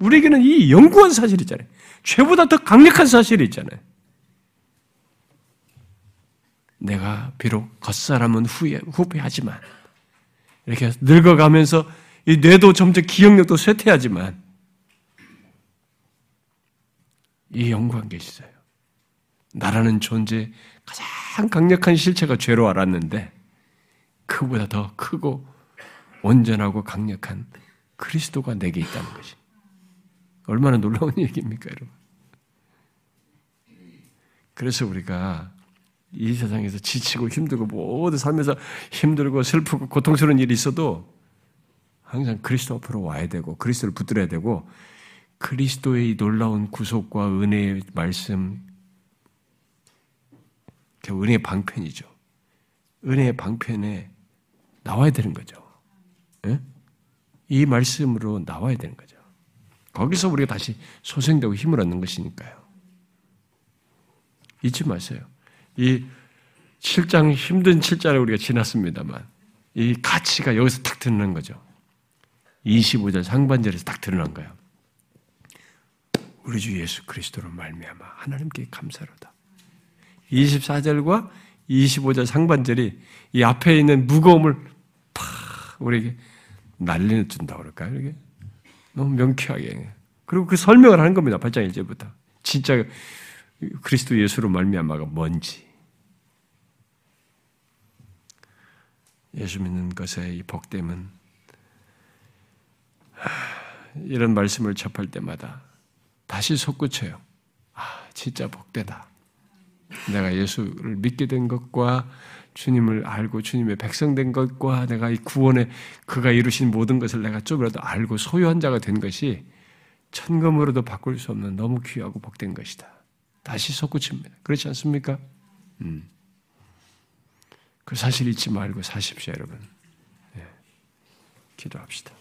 우리에게는 이 영구한 사실이 있잖아요. 죄보다 더 강력한 사실이 있잖아요. 내가 비록 겉사람은 후회, 후회하지만, 이렇게 늙어가면서 이 뇌도 점점 기억력도 쇠퇴하지만 이게 있어요. 나라는 존재 가장 강력한 실체가 죄로 알았는데 그보다 더 크고 온전하고 강력한 그리스도가 내게 있다는 것이. 얼마나 놀라운 얘기입니까, 여러분? 그래서 우리가 이 세상에서 지치고 힘들고 모든 삶에서 힘들고 슬프고 고통스러운 일이 있어도 항상 그리스도 앞으로 와야 되고 그리스도를 붙들어야 되고 그리스도의 이 놀라운 구속과 은혜의 말씀 은혜의 방편이죠. 은혜의 방편에 나와야 되는 거죠. 예? 이 말씀으로 나와야 되는 거죠. 거기서 우리가 다시 소생되고 힘을 얻는 것이니까요. 잊지 마세요. 이 7장 힘든 7장을 우리가 지났습니다만 이 가치가 여기서 탁 드러난 거죠. 25절 상반절에서 딱 드러난 거예요. 우리 주 예수 그리스도로 말미암아 하나님께 감사로다. 24절과 25절 상반절이 이 앞에 있는 무거움을 팍 우리에게 날려 준다 그럴까요? 이게 너무 명쾌하게. 그리고 그 설명을 하는 겁니다. 8장 1절부터. 진짜 그리스도 예수로 말미암아가 뭔지. 예수 믿는 것의 이 복됨은 이런 말씀을 접할 때마다 다시 솟구쳐요. 아, 진짜 복되다. 내가 예수를 믿게 된 것과 주님을 알고 주님의 백성된 것과 내가 이 구원에 그가 이루신 모든 것을 내가 좀이라도 알고 소유한 자가 된 것이 천금으로도 바꿀 수 없는 너무 귀하고 복된 것이다. 다시 솟구칩니다. 그렇지 않습니까? 음. 그 사실 잊지 말고 사십시오, 여러분. 네. 기도합시다.